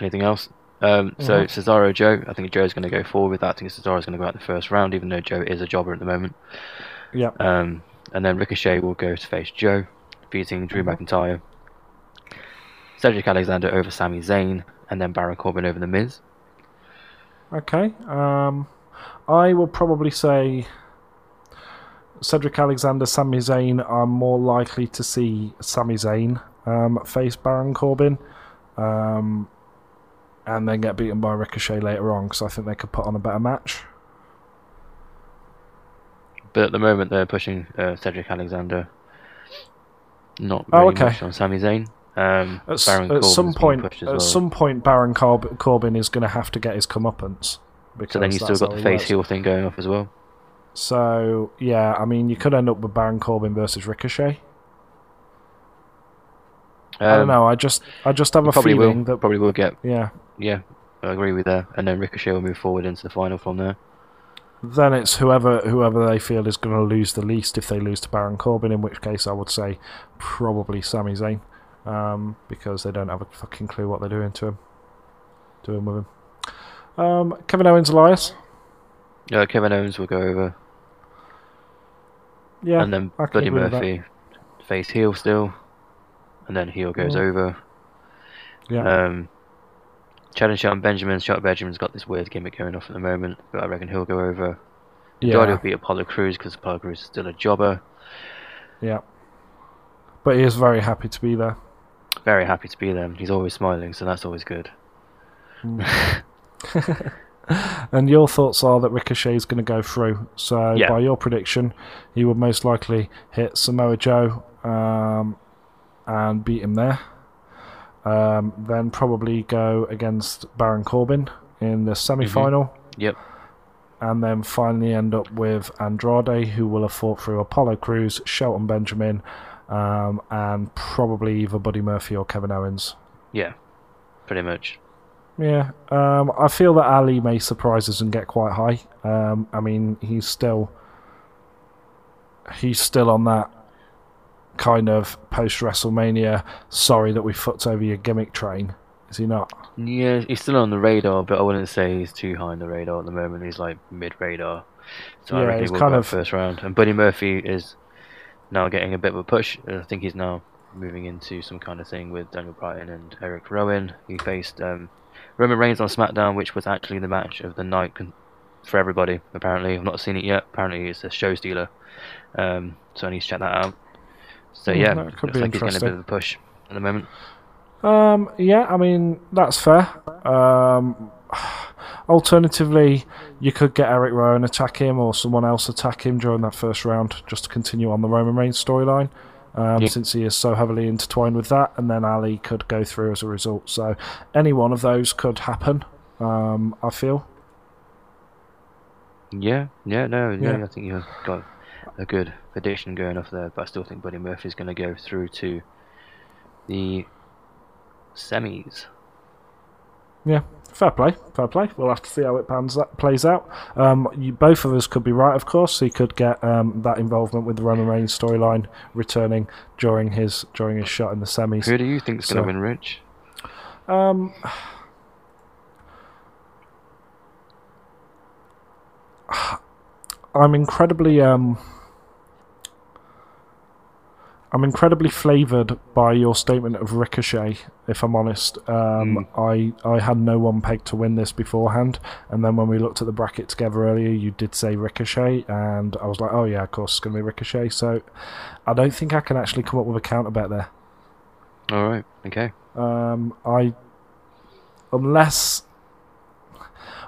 anything else. Um, so Mhm. Cesaro, Joe. I think Joe's going to go forward with that. I think Cesaro's going to go out the first round, even though Joe is a jobber at the moment. Yeah. Um, and then Ricochet will go to face Joe, beating Drew Mhm. McIntyre. Cedric Alexander over Sami Zayn, and then Baron Corbin over The Miz. Okay. Um, I will probably say Cedric Alexander, Sami Zayn are more likely to see Sami Zayn um, face Baron Corbin. Um, and then get beaten by Ricochet later on because I think they could put on a better match. But at the moment, they're pushing uh, Cedric Alexander. Not Oh, really okay. much on Sami Zayn. Um, At, at some point, at well. some point, Baron Corb- Corbin is going to have to get his comeuppance. Because so then you've still got the face heel thing going off as well. So yeah, I mean, you could end up with Baron Corbin versus Ricochet. I don't Um, know. I just, I just have a feeling will. that Probably will get. yeah. Yeah, I agree with that. And then Ricochet will move forward into the final from there. Then it's whoever, whoever they feel is going to lose the least. If they lose to Baron Corbin, in which case I would say probably Sami Zayn, um, because they don't have a fucking clue what they're doing to him, doing with him. Um, Kevin Owens, Elias. Yeah, Kevin Owens will go over, Yeah, and then I can Buddy agree with that. Murphy face heel still, and then heel goes Mm. over. yeah. Um, Chad and Shelton Benjamin. Shelton Benjamin's got this weird gimmick going off at the moment, but I reckon he'll go over. yeah. Andrade will beat Apollo Crews because Apollo Crews is still a jobber. Yeah. But he is very happy to be there. Very happy to be there. He's always smiling, so that's always good. And your thoughts are that Ricochet is going to go through. So, Yeah. by your prediction, he would most likely hit Samoa Joe um, and beat him there. Um, then probably go against Baron Corbin in the semi final. Yep. And then finally end up with Andrade, who will have fought through Apollo Crews, Shelton Benjamin, um, and probably either Buddy Murphy or Kevin Owens. Yeah, pretty much. Yeah, um, I feel that Ali may surprise us and get quite high. Um, I mean, he's still he's still on that kind of post WrestleMania. Sorry that we fucked over your gimmick train. Is he not? Yeah, he's still on the radar, but I wouldn't say he's too high on the radar at the moment. He's like mid radar. So I Yeah, reckon he's kind of- first round. And Buddy Murphy is now getting a bit of a push. I think he's now moving into some kind of thing with Daniel Bryan and Eric Rowan. He faced um, Roman Reigns on SmackDown, which was actually the match of the night for everybody. Apparently, I've not seen it yet. Apparently, it's a show stealer. Um, so I need to check that out. So Hmm, yeah, that could looks be like he's getting a bit of a push at the moment. Um, yeah, I mean that's fair. Um, alternatively, you could get Eric Rowan attack him or someone else attack him during that first round, just to continue on the Roman Reigns storyline. Um, Yeah. Since he is so heavily intertwined with that, and then Ali could go through as a result. So, any one of those could happen. Um, I feel. Yeah, yeah, no, no, Yeah. I think you've got a good prediction going off there, but I still think Buddy Murphy's going to go through to the semis. Yeah, fair play, fair play. We'll have to see how it pans that plays out. Um, you, both of us could be right, of course. He could get um, that involvement with the Roman Reigns storyline returning during his during his shot in the semis. Who do you think's going So- to win, Rich? Um, I'm incredibly um, I'm incredibly flavoured by your statement of Ricochet. If I'm honest, um, I I had no one pegged to win this beforehand, and then when we looked at the bracket together earlier, you did say Ricochet, and I was like, oh yeah, of course it's going to be Ricochet. So I don't think I can actually come up with a counter bet there. All right, okay. Um, I unless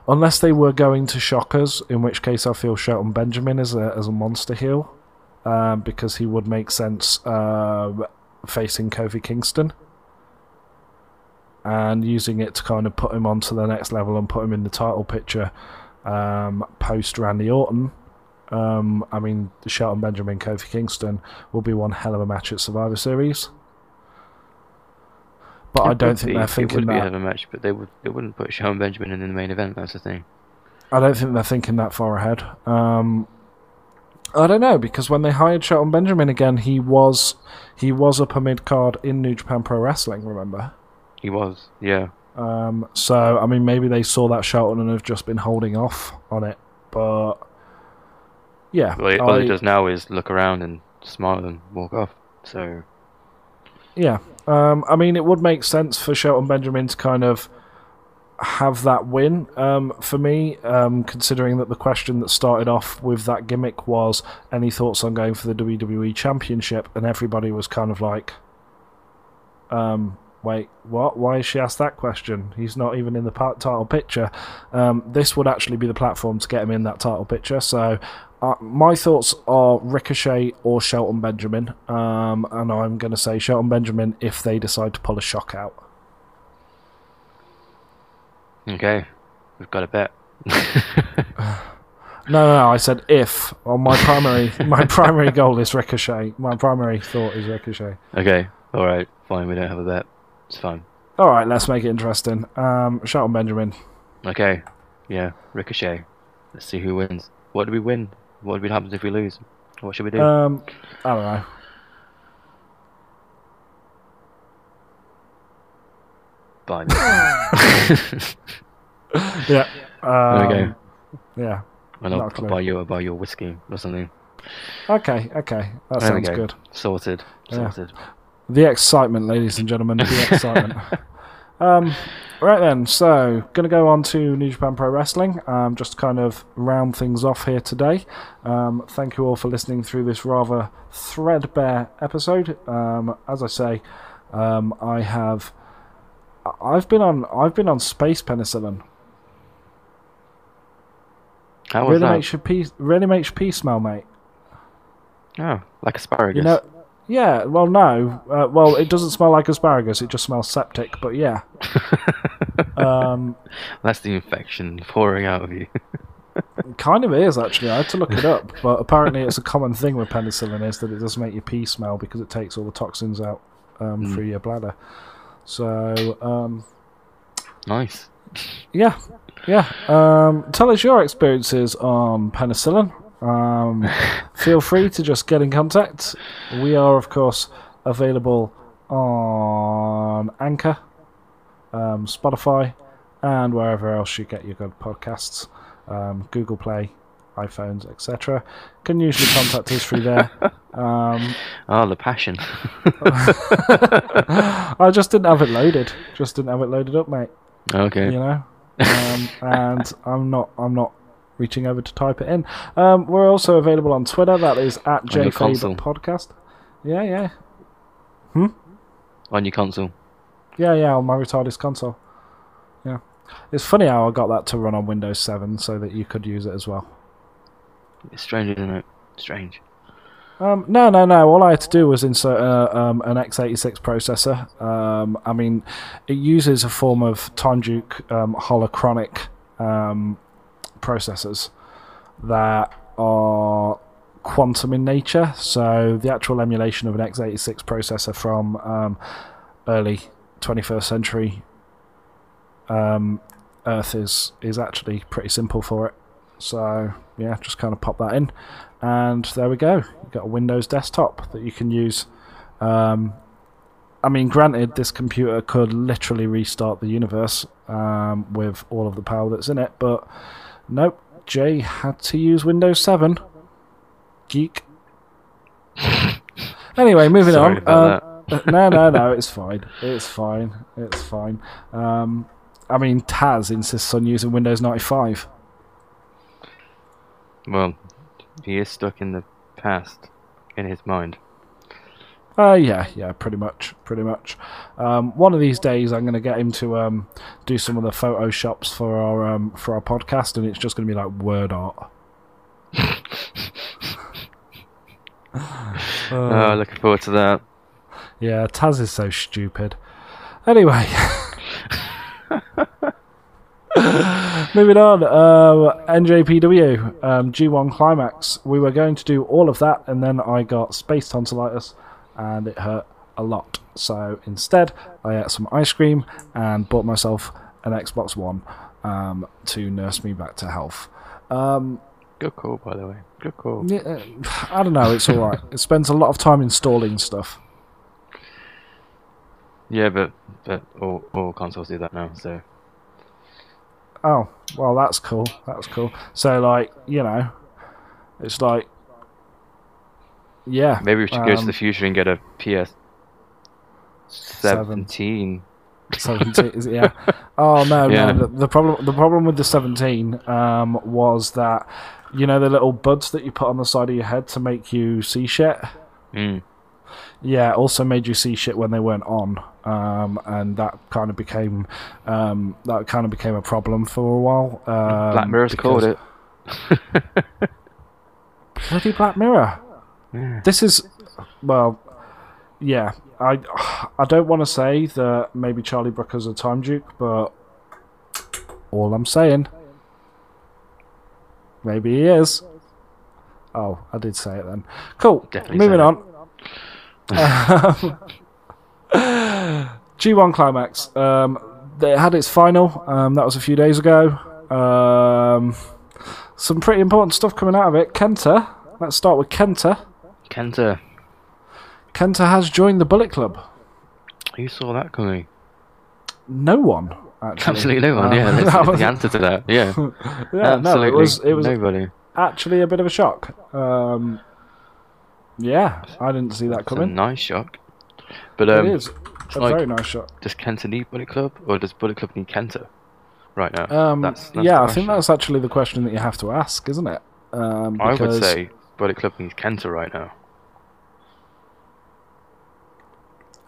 unless they were going to shock us, in which case I feel Shelton Benjamin as a as a monster heel, um, because he would make sense um facing Kofi Kingston and using it to kind of put him onto the next level and put him in the title picture um, post Randy Orton. Um, I mean, the Shelton Benjamin Kofi Kingston will be one hell of a match at Survivor Series. But I don't think be- they're It thinking would be a that. hell of a match, but they would they wouldn't put Shawn Benjamin in the main event. That's the thing. I don't think they're thinking that far ahead. Um, I don't know because when they hired Shelton Benjamin again, he was he was up a mid card in New Japan Pro Wrestling. Remember? He was, yeah. Um, so I mean, maybe they saw that Shelton and have just been holding off on it. But yeah, Well, all I- he does now is look around and smile and walk off. So Yeah. Um, I mean, it would make sense for Shelton Benjamin to kind of have that win um, for me, um, considering that the question that started off with that gimmick was any thoughts on going for the WWE Championship, and everybody was kind of like, um, wait, what? Why has she asked that question? He's not even in the title picture. Um, this would actually be the platform to get him in that title picture, so. Uh, my thoughts are Ricochet or Shelton Benjamin, um, and I'm going to say Shelton Benjamin if they decide to pull a shock out. Okay, we've got a bet. No, no, no. I said if. Well, my primary, my primary goal is Ricochet. My primary thought is Ricochet. okay, all right, fine. We don't have a bet. It's fine. All right, let's make it interesting. Um, Shelton Benjamin. Okay, yeah, Ricochet. Let's see who wins. What do we win? What happens if we lose? What should we do? Um, I don't know. Buy me. Yeah. Um, Okay. Yeah. and I'll, not a I'll buy you. I'll buy your whiskey or something. Okay. Okay. That There sounds go. good. Sorted. Yeah. Sorted. The excitement, ladies and gentlemen, the excitement. um, right then, so going to go on to New Japan Pro Wrestling. Um, just to kind of round things off here today. Um, thank you all for listening through this rather threadbare episode. Um, as I say, um, I have. I've been on. I've been on space penicillin. How really that? makes your pee. Really makes your pee smell, mate. Oh, like asparagus. You know. Yeah. Well, no. Uh, well, it doesn't smell like asparagus. It just smells septic. But yeah. um, That's the infection pouring out of you. Kind of is actually. I had to look it up, but apparently it's a common thing with penicillin is that it does make your pee smell because it takes all the toxins out um, Mm. through your bladder. So um, nice. yeah, yeah. Um, tell us your experiences on penicillin. Um, feel free to just get in contact. We are, of course, available on Anchor, um, Spotify, and wherever else you get your good podcasts. Um, Google Play, iPhones, etc. Can usually contact us through there. Um, Oh, the passion. I just didn't have it loaded. Just didn't have it loaded up, mate. okay. You know, um, and I'm not. I'm not reaching over to type it in. Um, we're also available on Twitter. That is at your Podcast. Yeah, yeah, On your console. yeah, yeah. On my retarded console. Yeah, it's funny how I got that to run on Windows 7 so that you could use it as well. It's strange, isn't it? Strange. Um, no, no, no. All I had to do was insert uh, um, an x86 processor. Um, I mean, it uses a form of Duke um, holochronic um, processors that are quantum in nature. So the actual emulation of an x86 processor from um, early 21st century Earth is is actually pretty simple for it. So yeah, just kind of pop that in, and there we go. You've got a Windows desktop that you can use. Um, I mean, granted, this computer could literally restart the universe um, with all of the power that's in it, but nope. Jay had to use Windows 7. Geek. anyway, moving Sorry on. Um, no, no, no. It's fine. It's fine. It's fine. Um, I mean, Taz insists on using Windows 95. Well, he is stuck in the past in his mind. Uh, yeah, yeah, pretty much, pretty much. Um, one of these days, I'm going to get him to um, do some of the photoshops for our um, for our podcast, and it's just going to be like word art. oh, looking forward to that. Yeah, Taz is so stupid. Anyway. Moving on, uh, NJPW, um, G1 Climax. We were going to do all of that, and then I got space tonsillitis, and it hurt a lot. So instead, I ate some ice cream and bought myself an Xbox One um, to nurse me back to health. Um, Good call, by the way. Good call. yeah, uh, I don't know, it's alright. it spends a lot of time installing stuff. Yeah, but but all, all consoles do that now. So Oh, well, that's cool. That's cool. So, like, you know, it's like, yeah. maybe we should go to um, the future and get a PS seventeen. 17, is it, yeah. Oh no, Yeah. no. The, the problem, the problem with the 17 um, was that you know the little buds that you put on the side of your head to make you see shit. Mm. Yeah, also made you see shit when they weren't on, um, and that kind of became um, that kind of became a problem for a while. Um, Black Mirror's called it. Bloody Black Mirror. Yeah. This is, well, yeah. I I don't want to say that maybe Charlie Brooker's a time duke, but all I'm saying, maybe he is. Oh, I did say it then. Cool. Definitely Moving on. G1 Climax. Um, it had its final. Um, that was a few days ago. Um, some pretty important stuff coming out of it. Kenta. Let's start with Kenta. Kenta, Kenta has joined the Bullet Club. who saw that coming? No one, actually. Absolutely no one. Yeah, that that's was- the answer to that. Yeah, yeah, no, absolutely it was it was nobody. actually a bit of a shock. Um, yeah, I didn't see that a coming. nice shock. But um, it is a like- very nice shot. does Kenta need Bullet Club, or does Bullet Club need Kenta? Right now, Um, That's- that's yeah, I think that's actually the question that you have to ask, isn't it? Um, I would say Bullet Club needs Kenta right now.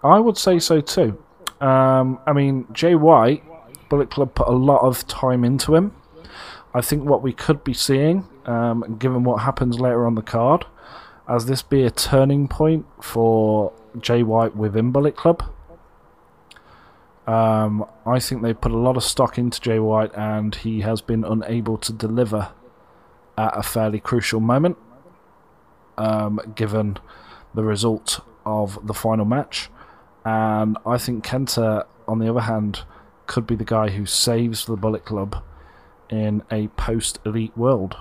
I would say so too. Um, I mean, Jay White, Bullet Club put a lot of time into him. I think what we could be seeing, um, given what happens later on the card, as this be a turning point for Jay White within Bullet Club. Um, I think they put a lot of stock into Jay White, and he has been unable to deliver at a fairly crucial moment, um, given the result of the final match. And I think Kenta, on the other hand, could be the guy who saves the Bullet Club in a post elite world.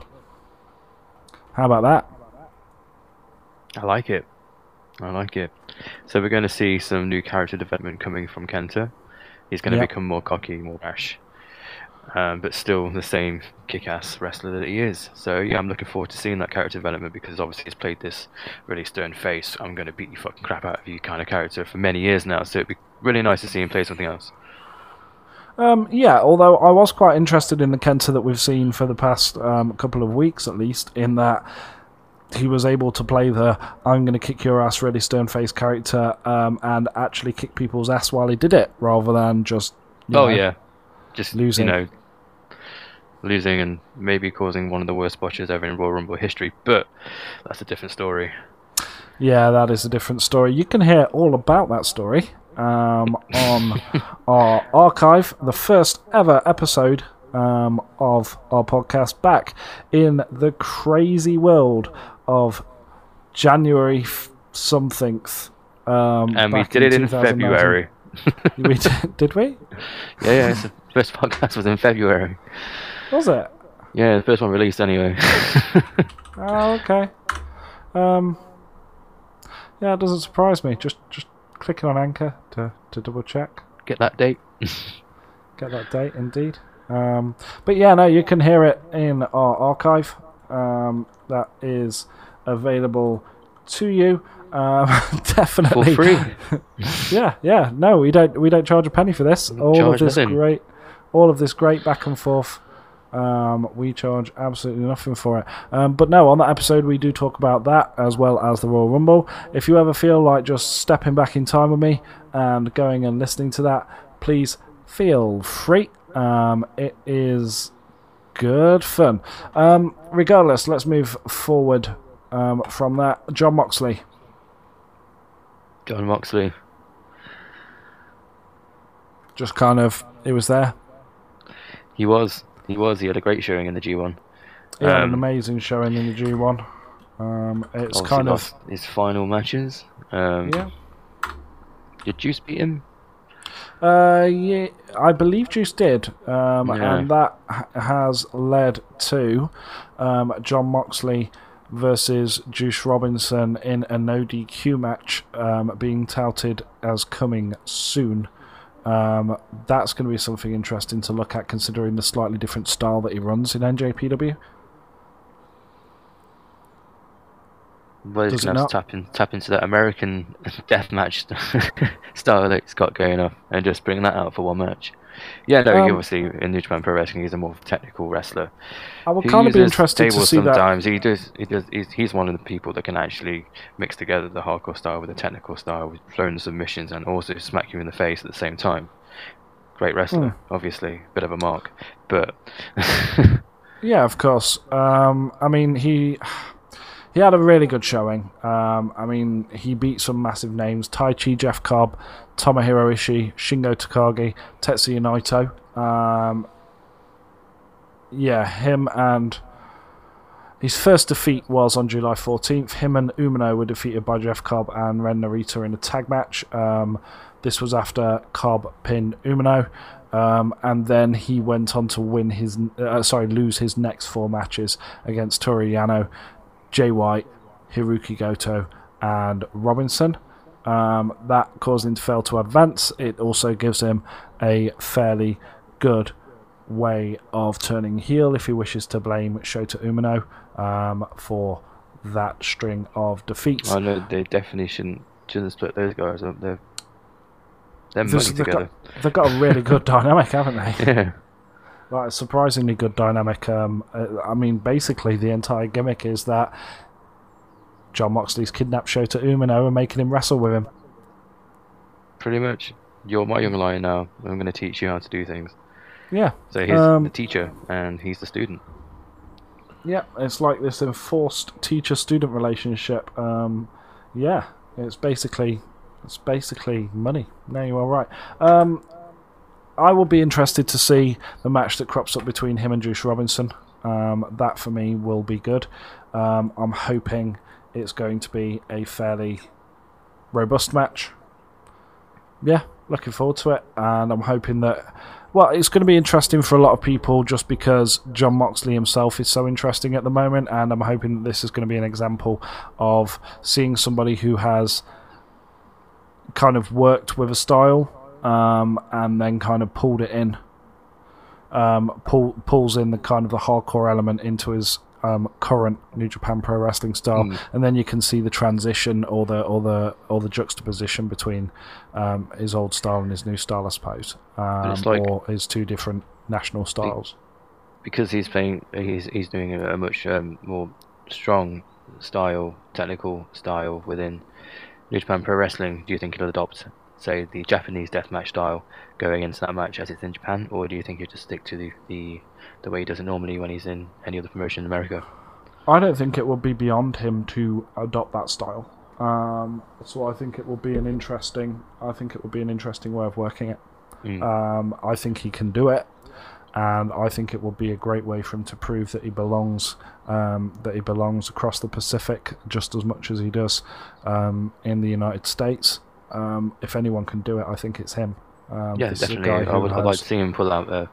How about that? I like it. I like it. So we're going to see some new character development coming from Kenta. He's going to Yep. become more cocky, more rash, um, but still the same kick-ass wrestler that he is. So yeah, I'm looking forward to seeing that character development because obviously he's played this really stern face, I'm going to beat you fucking crap out of you kind of character for many years now. So it'd be really nice to see him play something else. Um, yeah, although I was quite interested in the Kenta that we've seen for the past um, couple of weeks, at least, in that he was able to play the "I'm going to kick your ass" really stern faced character um, and actually kick people's ass while he did it, rather than just you Oh know, yeah, just losing. you know, losing and maybe causing one of the worst botches ever in Royal Rumble history. But that's a different story. Yeah, that is a different story. You can hear all about that story um, on our archive, the first ever episode um, of our podcast, back in the crazy world of January f- somethingth. Um, And we did it in 2019. February. we did, did we? Yeah, yeah. The first podcast was in February. Was it? Yeah, the first one released anyway. Oh, okay. Um, yeah, it doesn't surprise me. Just just clicking on Anchor to, to double check. Get that date. Get that date, indeed. Um, but yeah, no, you can hear it in our archive. Um, that is available to you. Um, For definitely free. yeah, yeah. No, we don't. We don't charge a penny for this. All of this nothing. great, all of this great back and forth. Um, we charge absolutely nothing for it. Um, but no, on that episode we do talk about that as well as the Royal Rumble. If you ever feel like just stepping back in time with me and going and listening to that, please feel free. Um, it is good fun. Um, regardless, let's move forward um, from that. Jon Moxley. Jon Moxley. Just kind of, he was there. He was. He was. He had a great showing in the G1. He had an Um, amazing showing in the G1. Um, it's kind of his final matches. Um, yeah. Did Juice beat him? Uh, yeah, I believe Juice did, um, Yeah. and that has led to um, Jon Moxley versus Juice Robinson in a no DQ match um, being touted as coming soon. Um, that's going to be something interesting to look at, considering the slightly different style that he runs in NJPW. Well, he's going to tap, in, tap into that American deathmatch style that he's got going on and just bring that out for one match. Yeah, no, Um, obviously in New Japan Pro Wrestling, he's a more technical wrestler. I would kind of be interested to see that. sometimes. He does. He does. He's, he's one of the people that can actually mix together the hardcore style with the technical style, with throwing submissions and also smack you in the face at the same time. Great wrestler, Hmm. obviously, bit of a mark, but Yeah, of course. Um, I mean, he he had a really good showing. Um, I mean, he beat some massive names: Taichi, Jeff Cobb, Tomohiro Ishii, Shingo Takagi, Tetsuya Naito. Um, yeah, him and his first defeat was on July 14th. Him and Umino were defeated by Jeff Cobb and Ren Narita in a tag match. Um, this was after Cobb pinned Umino. Um, and then he went on to win his, uh, sorry, lose his next four matches against Toru Yano, Jay White, Hiroki Goto, and Robinson. Um, that caused him to fail to advance. It also gives him a fairly good way of turning heel if he wishes to blame Shota Umino um, for that string of defeats. I know they definitely shouldn't shouldn't split those guys up. They're, they're this, they've, together. got, they've got a really good dynamic, haven't they? Yeah, Like a surprisingly good dynamic. Um, uh, I mean, basically, the entire gimmick is that Jon Moxley's kidnapped Shota Umino and making him wrestle with him. pretty much. You're my young lion now. I'm going to teach you how to do things. Yeah, So he's Um, the teacher and he's the student. yeah. It's like this enforced teacher-student relationship. Um, yeah, it's basically it's basically money. No, you are right. Um, I will be interested to see the match that crops up between him and Juice Robinson. Um, that for me will be good. Um, I'm hoping it's going to be a fairly robust match. Yeah, looking forward to it, and I'm hoping that. Well, it's going to be interesting for a lot of people just because Jon Moxley himself is so interesting at the moment, and I'm hoping that this is going to be an example of seeing somebody who has kind of worked with a style um, and then kind of pulled it in. Um, pull, pulls in the kind of the hardcore element into his um, current New Japan Pro Wrestling style, Mm. and then you can see the transition or the or the or the juxtaposition between um, his old style and his new style, I suppose, um, like- or his two different national styles. because he's playing, he's he's doing a, a much um, more strong style, technical style within New Japan Pro Wrestling. Do you think he'll adopt, say, the Japanese deathmatch style going into that match as it's in Japan, or do you think he'll just stick to the the, the way he does it normally when he's in any other promotion in America? I don't think it will be beyond him to adopt that style. Um, so I think it will be an interesting. I think it will be an interesting way of working it. Mm. Um, I think he can do it, and I think it will be a great way for him to prove that he belongs. Um, that he belongs across the Pacific just as much as he does um, in the United States. Um, if anyone can do it, I think it's him. Um, yeah, this is a definitely. I would I'd like to see him pull out a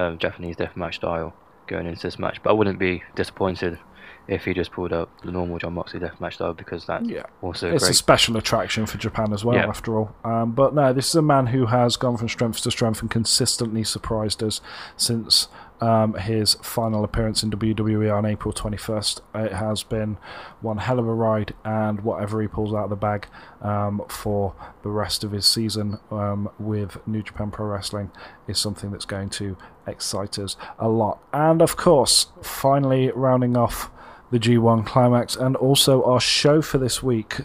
um, Japanese deathmatch style going into this match, but I wouldn't be disappointed if he just pulled up the normal Jon Moxley deathmatch style because that's Yeah. also it's great. a special attraction for Japan as well, Yeah. after all. Um, but no, this is a man who has gone from strength to strength and consistently surprised us since um, his final appearance in WWE on April 21st. It has been one hell of a ride, and whatever he pulls out of the bag um, for the rest of his season um, with New Japan Pro Wrestling is something that's going to excite us a lot. And of course, finally rounding off the G1 climax and also our show for this week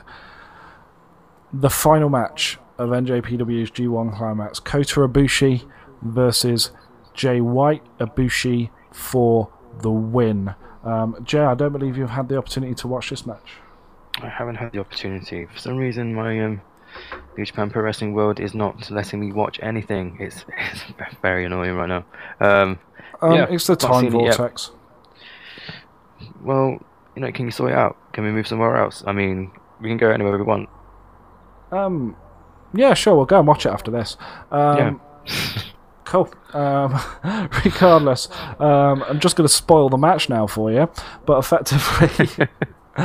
the final match of NJPW's G1 Climax Kota Ibushi versus Jay White Ibushi for the win. Um, Jay, I don't believe you've had the opportunity to watch this match. I haven't had the opportunity. For some reason, my um, New Japan Pro Wrestling world is not letting me watch anything. It's, it's very annoying right now. Um, Um, Yeah, it's the time seen it vortex. well, you know, can you sort it out? Can we move somewhere else? I mean, we can go anywhere we want. Um, yeah, sure, we'll go and watch it after this. Um, yeah. Cool. Um, regardless, um, I'm just going to spoil the match now for you. But effectively,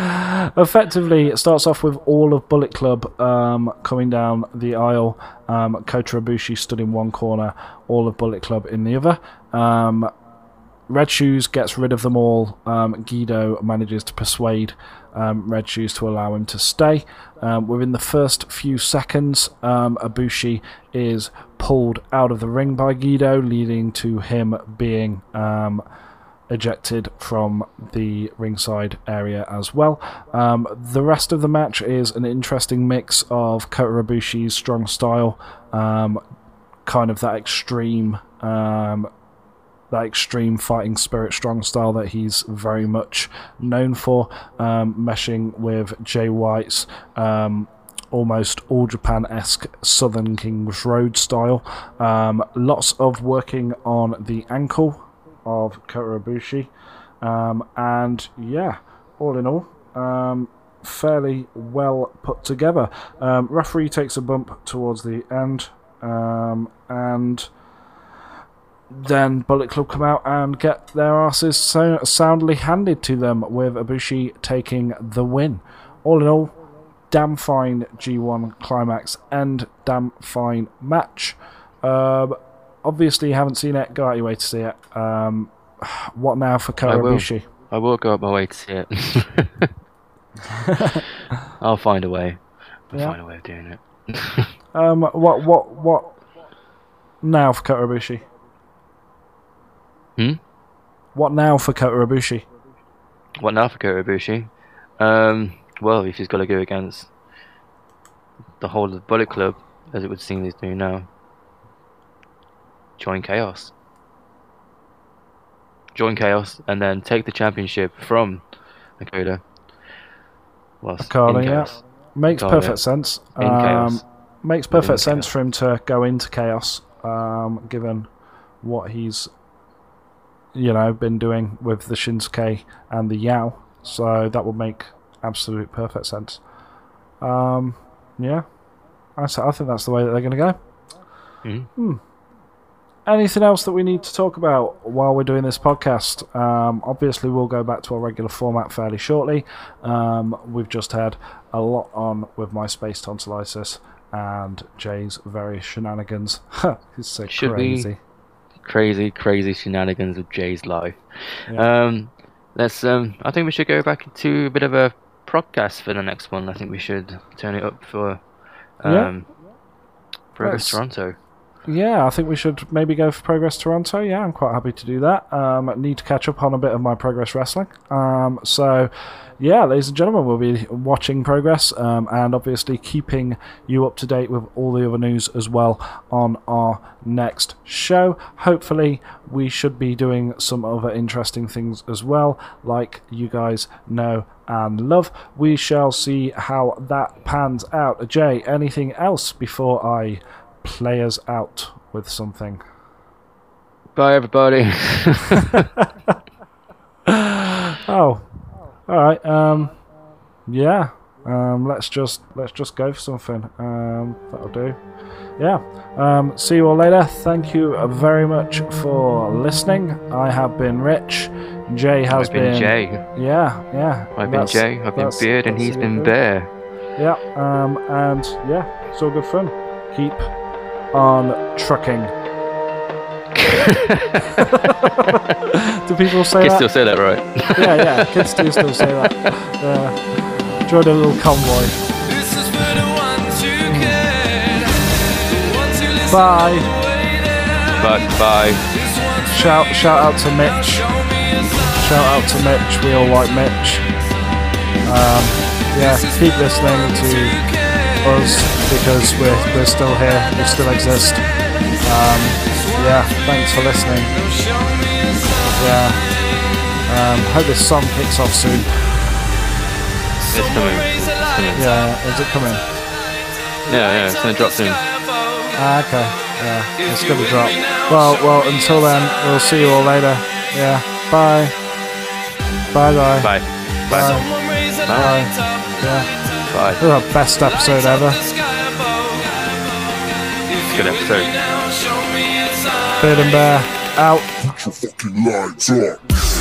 effectively, it starts off with all of Bullet Club um, coming down the aisle. Um, Kota Ibushi stood in one corner, all of Bullet Club in the other. Um, Red Shoes gets rid of them all. Um, Gedo manages to persuade um, Red Shoes to allow him to stay. Um, within the first few seconds, um, Ibushi is pulled out of the ring by Gedo, leading to him being um, ejected from the ringside area as well. Um, the rest of the match is an interesting mix of Kota Ibushi's strong style, um, kind of that extreme um, that extreme fighting spirit, strong style that he's very much known for, um, meshing with Jay White's um, almost all Japan esque Southern Kings Road style. Um, lots of working on the ankle of Kota Ibushi, um, and yeah, all in all. Um, fairly well put together. Um, referee takes a bump towards the end, and then Bullet Club come out and get their asses so soundly handed to them, with Ibushi taking the win. All in all, damn fine G1 climax and damn fine match. Um, obviously, you haven't seen it. Go out your way to see it. Um, what now for Kota I will. Ibushi? I will go out my way to see it. I'll find a way. I'll Yeah. find a way of doing it. Um, what what what now for Kota Ibushi? Hmm? What now for Kota Ibushi? What now for Kota Ibushi? Um, well, if he's got to go against the whole of the Bullet Club, as it would seem he's doing now, join Chaos. Join Chaos, and then take the championship from Nakota. Whilst in yeah. Chaos. Makes perfect sense. In Um, Chaos. makes perfect sense Chaos. for him to go into chaos, um, given what he's, you know, been doing with the Shinsuke and the Yao. So that would make absolute perfect sense. Um, yeah, I think that's the way that they're going to go. Mhm. Anything else that we need to talk about while we're doing this podcast? Um, obviously, we'll go back to our regular format fairly shortly. Um, we've just had a lot on with my space tonsillitis and Jay's various shenanigans. it's so Should we- crazy. Crazy, shenanigans of Jay's life. Yeah. Um, let's. Um, I think we should go back into a bit of a podcast for the next one. I think we should turn it up for Yeah. um, Progress Let's- Toronto. Yeah, I think we should maybe go for Progress Toronto. Yeah, I'm quite happy to do that. Um, need to catch up on a bit of my Progress Wrestling. Um, so, yeah, ladies and gentlemen, we'll be watching Progress um, and obviously keeping you up to date with all the other news as well on our next show. Hopefully, we should be doing some other interesting things as well, like you guys know and love. We shall see how that pans out. Jay, anything else before I play us out with something? Bye, everybody. Oh, all right. Um, yeah. Um, let's just let's just go for something. Um, that'll do. Yeah. Um, see you all later. Thank you very much for listening. I have been Rich. Jay has I've been Jay. Yeah, yeah. I've been Jay. I've been Beard, and he's been. Bear. Yeah. Um, and yeah, it's all good fun. Keep on trucking. Do people say Kids that? still say that, right? yeah, yeah. Kids do still say that. Yeah. Join a little convoy. This is for the ones who care, the ones who listen Bye. all the way there. Bye. Bye. Shout, shout out to Mitch. show me a sign. Shout out to Mitch. We all like Mitch. Um, yeah, keep listening to us because we're we're still here. We still exist. Um, yeah, thanks for listening. Show me a sign. Yeah. Um, hope this song kicks off soon. It's coming. Yeah, is it coming? Yeah, yeah. It's gonna drop soon. Ah, okay. Yeah, it's gonna drop. Well, well. Until then, we'll see you all later. Yeah. Bye. Bye. Bye. Bye. Bye. Raise Bye. Yeah. Bye. This is our best episode ever. the sky Good episode. me now, show me a sign. Beard and Bear out. your fucking lights up.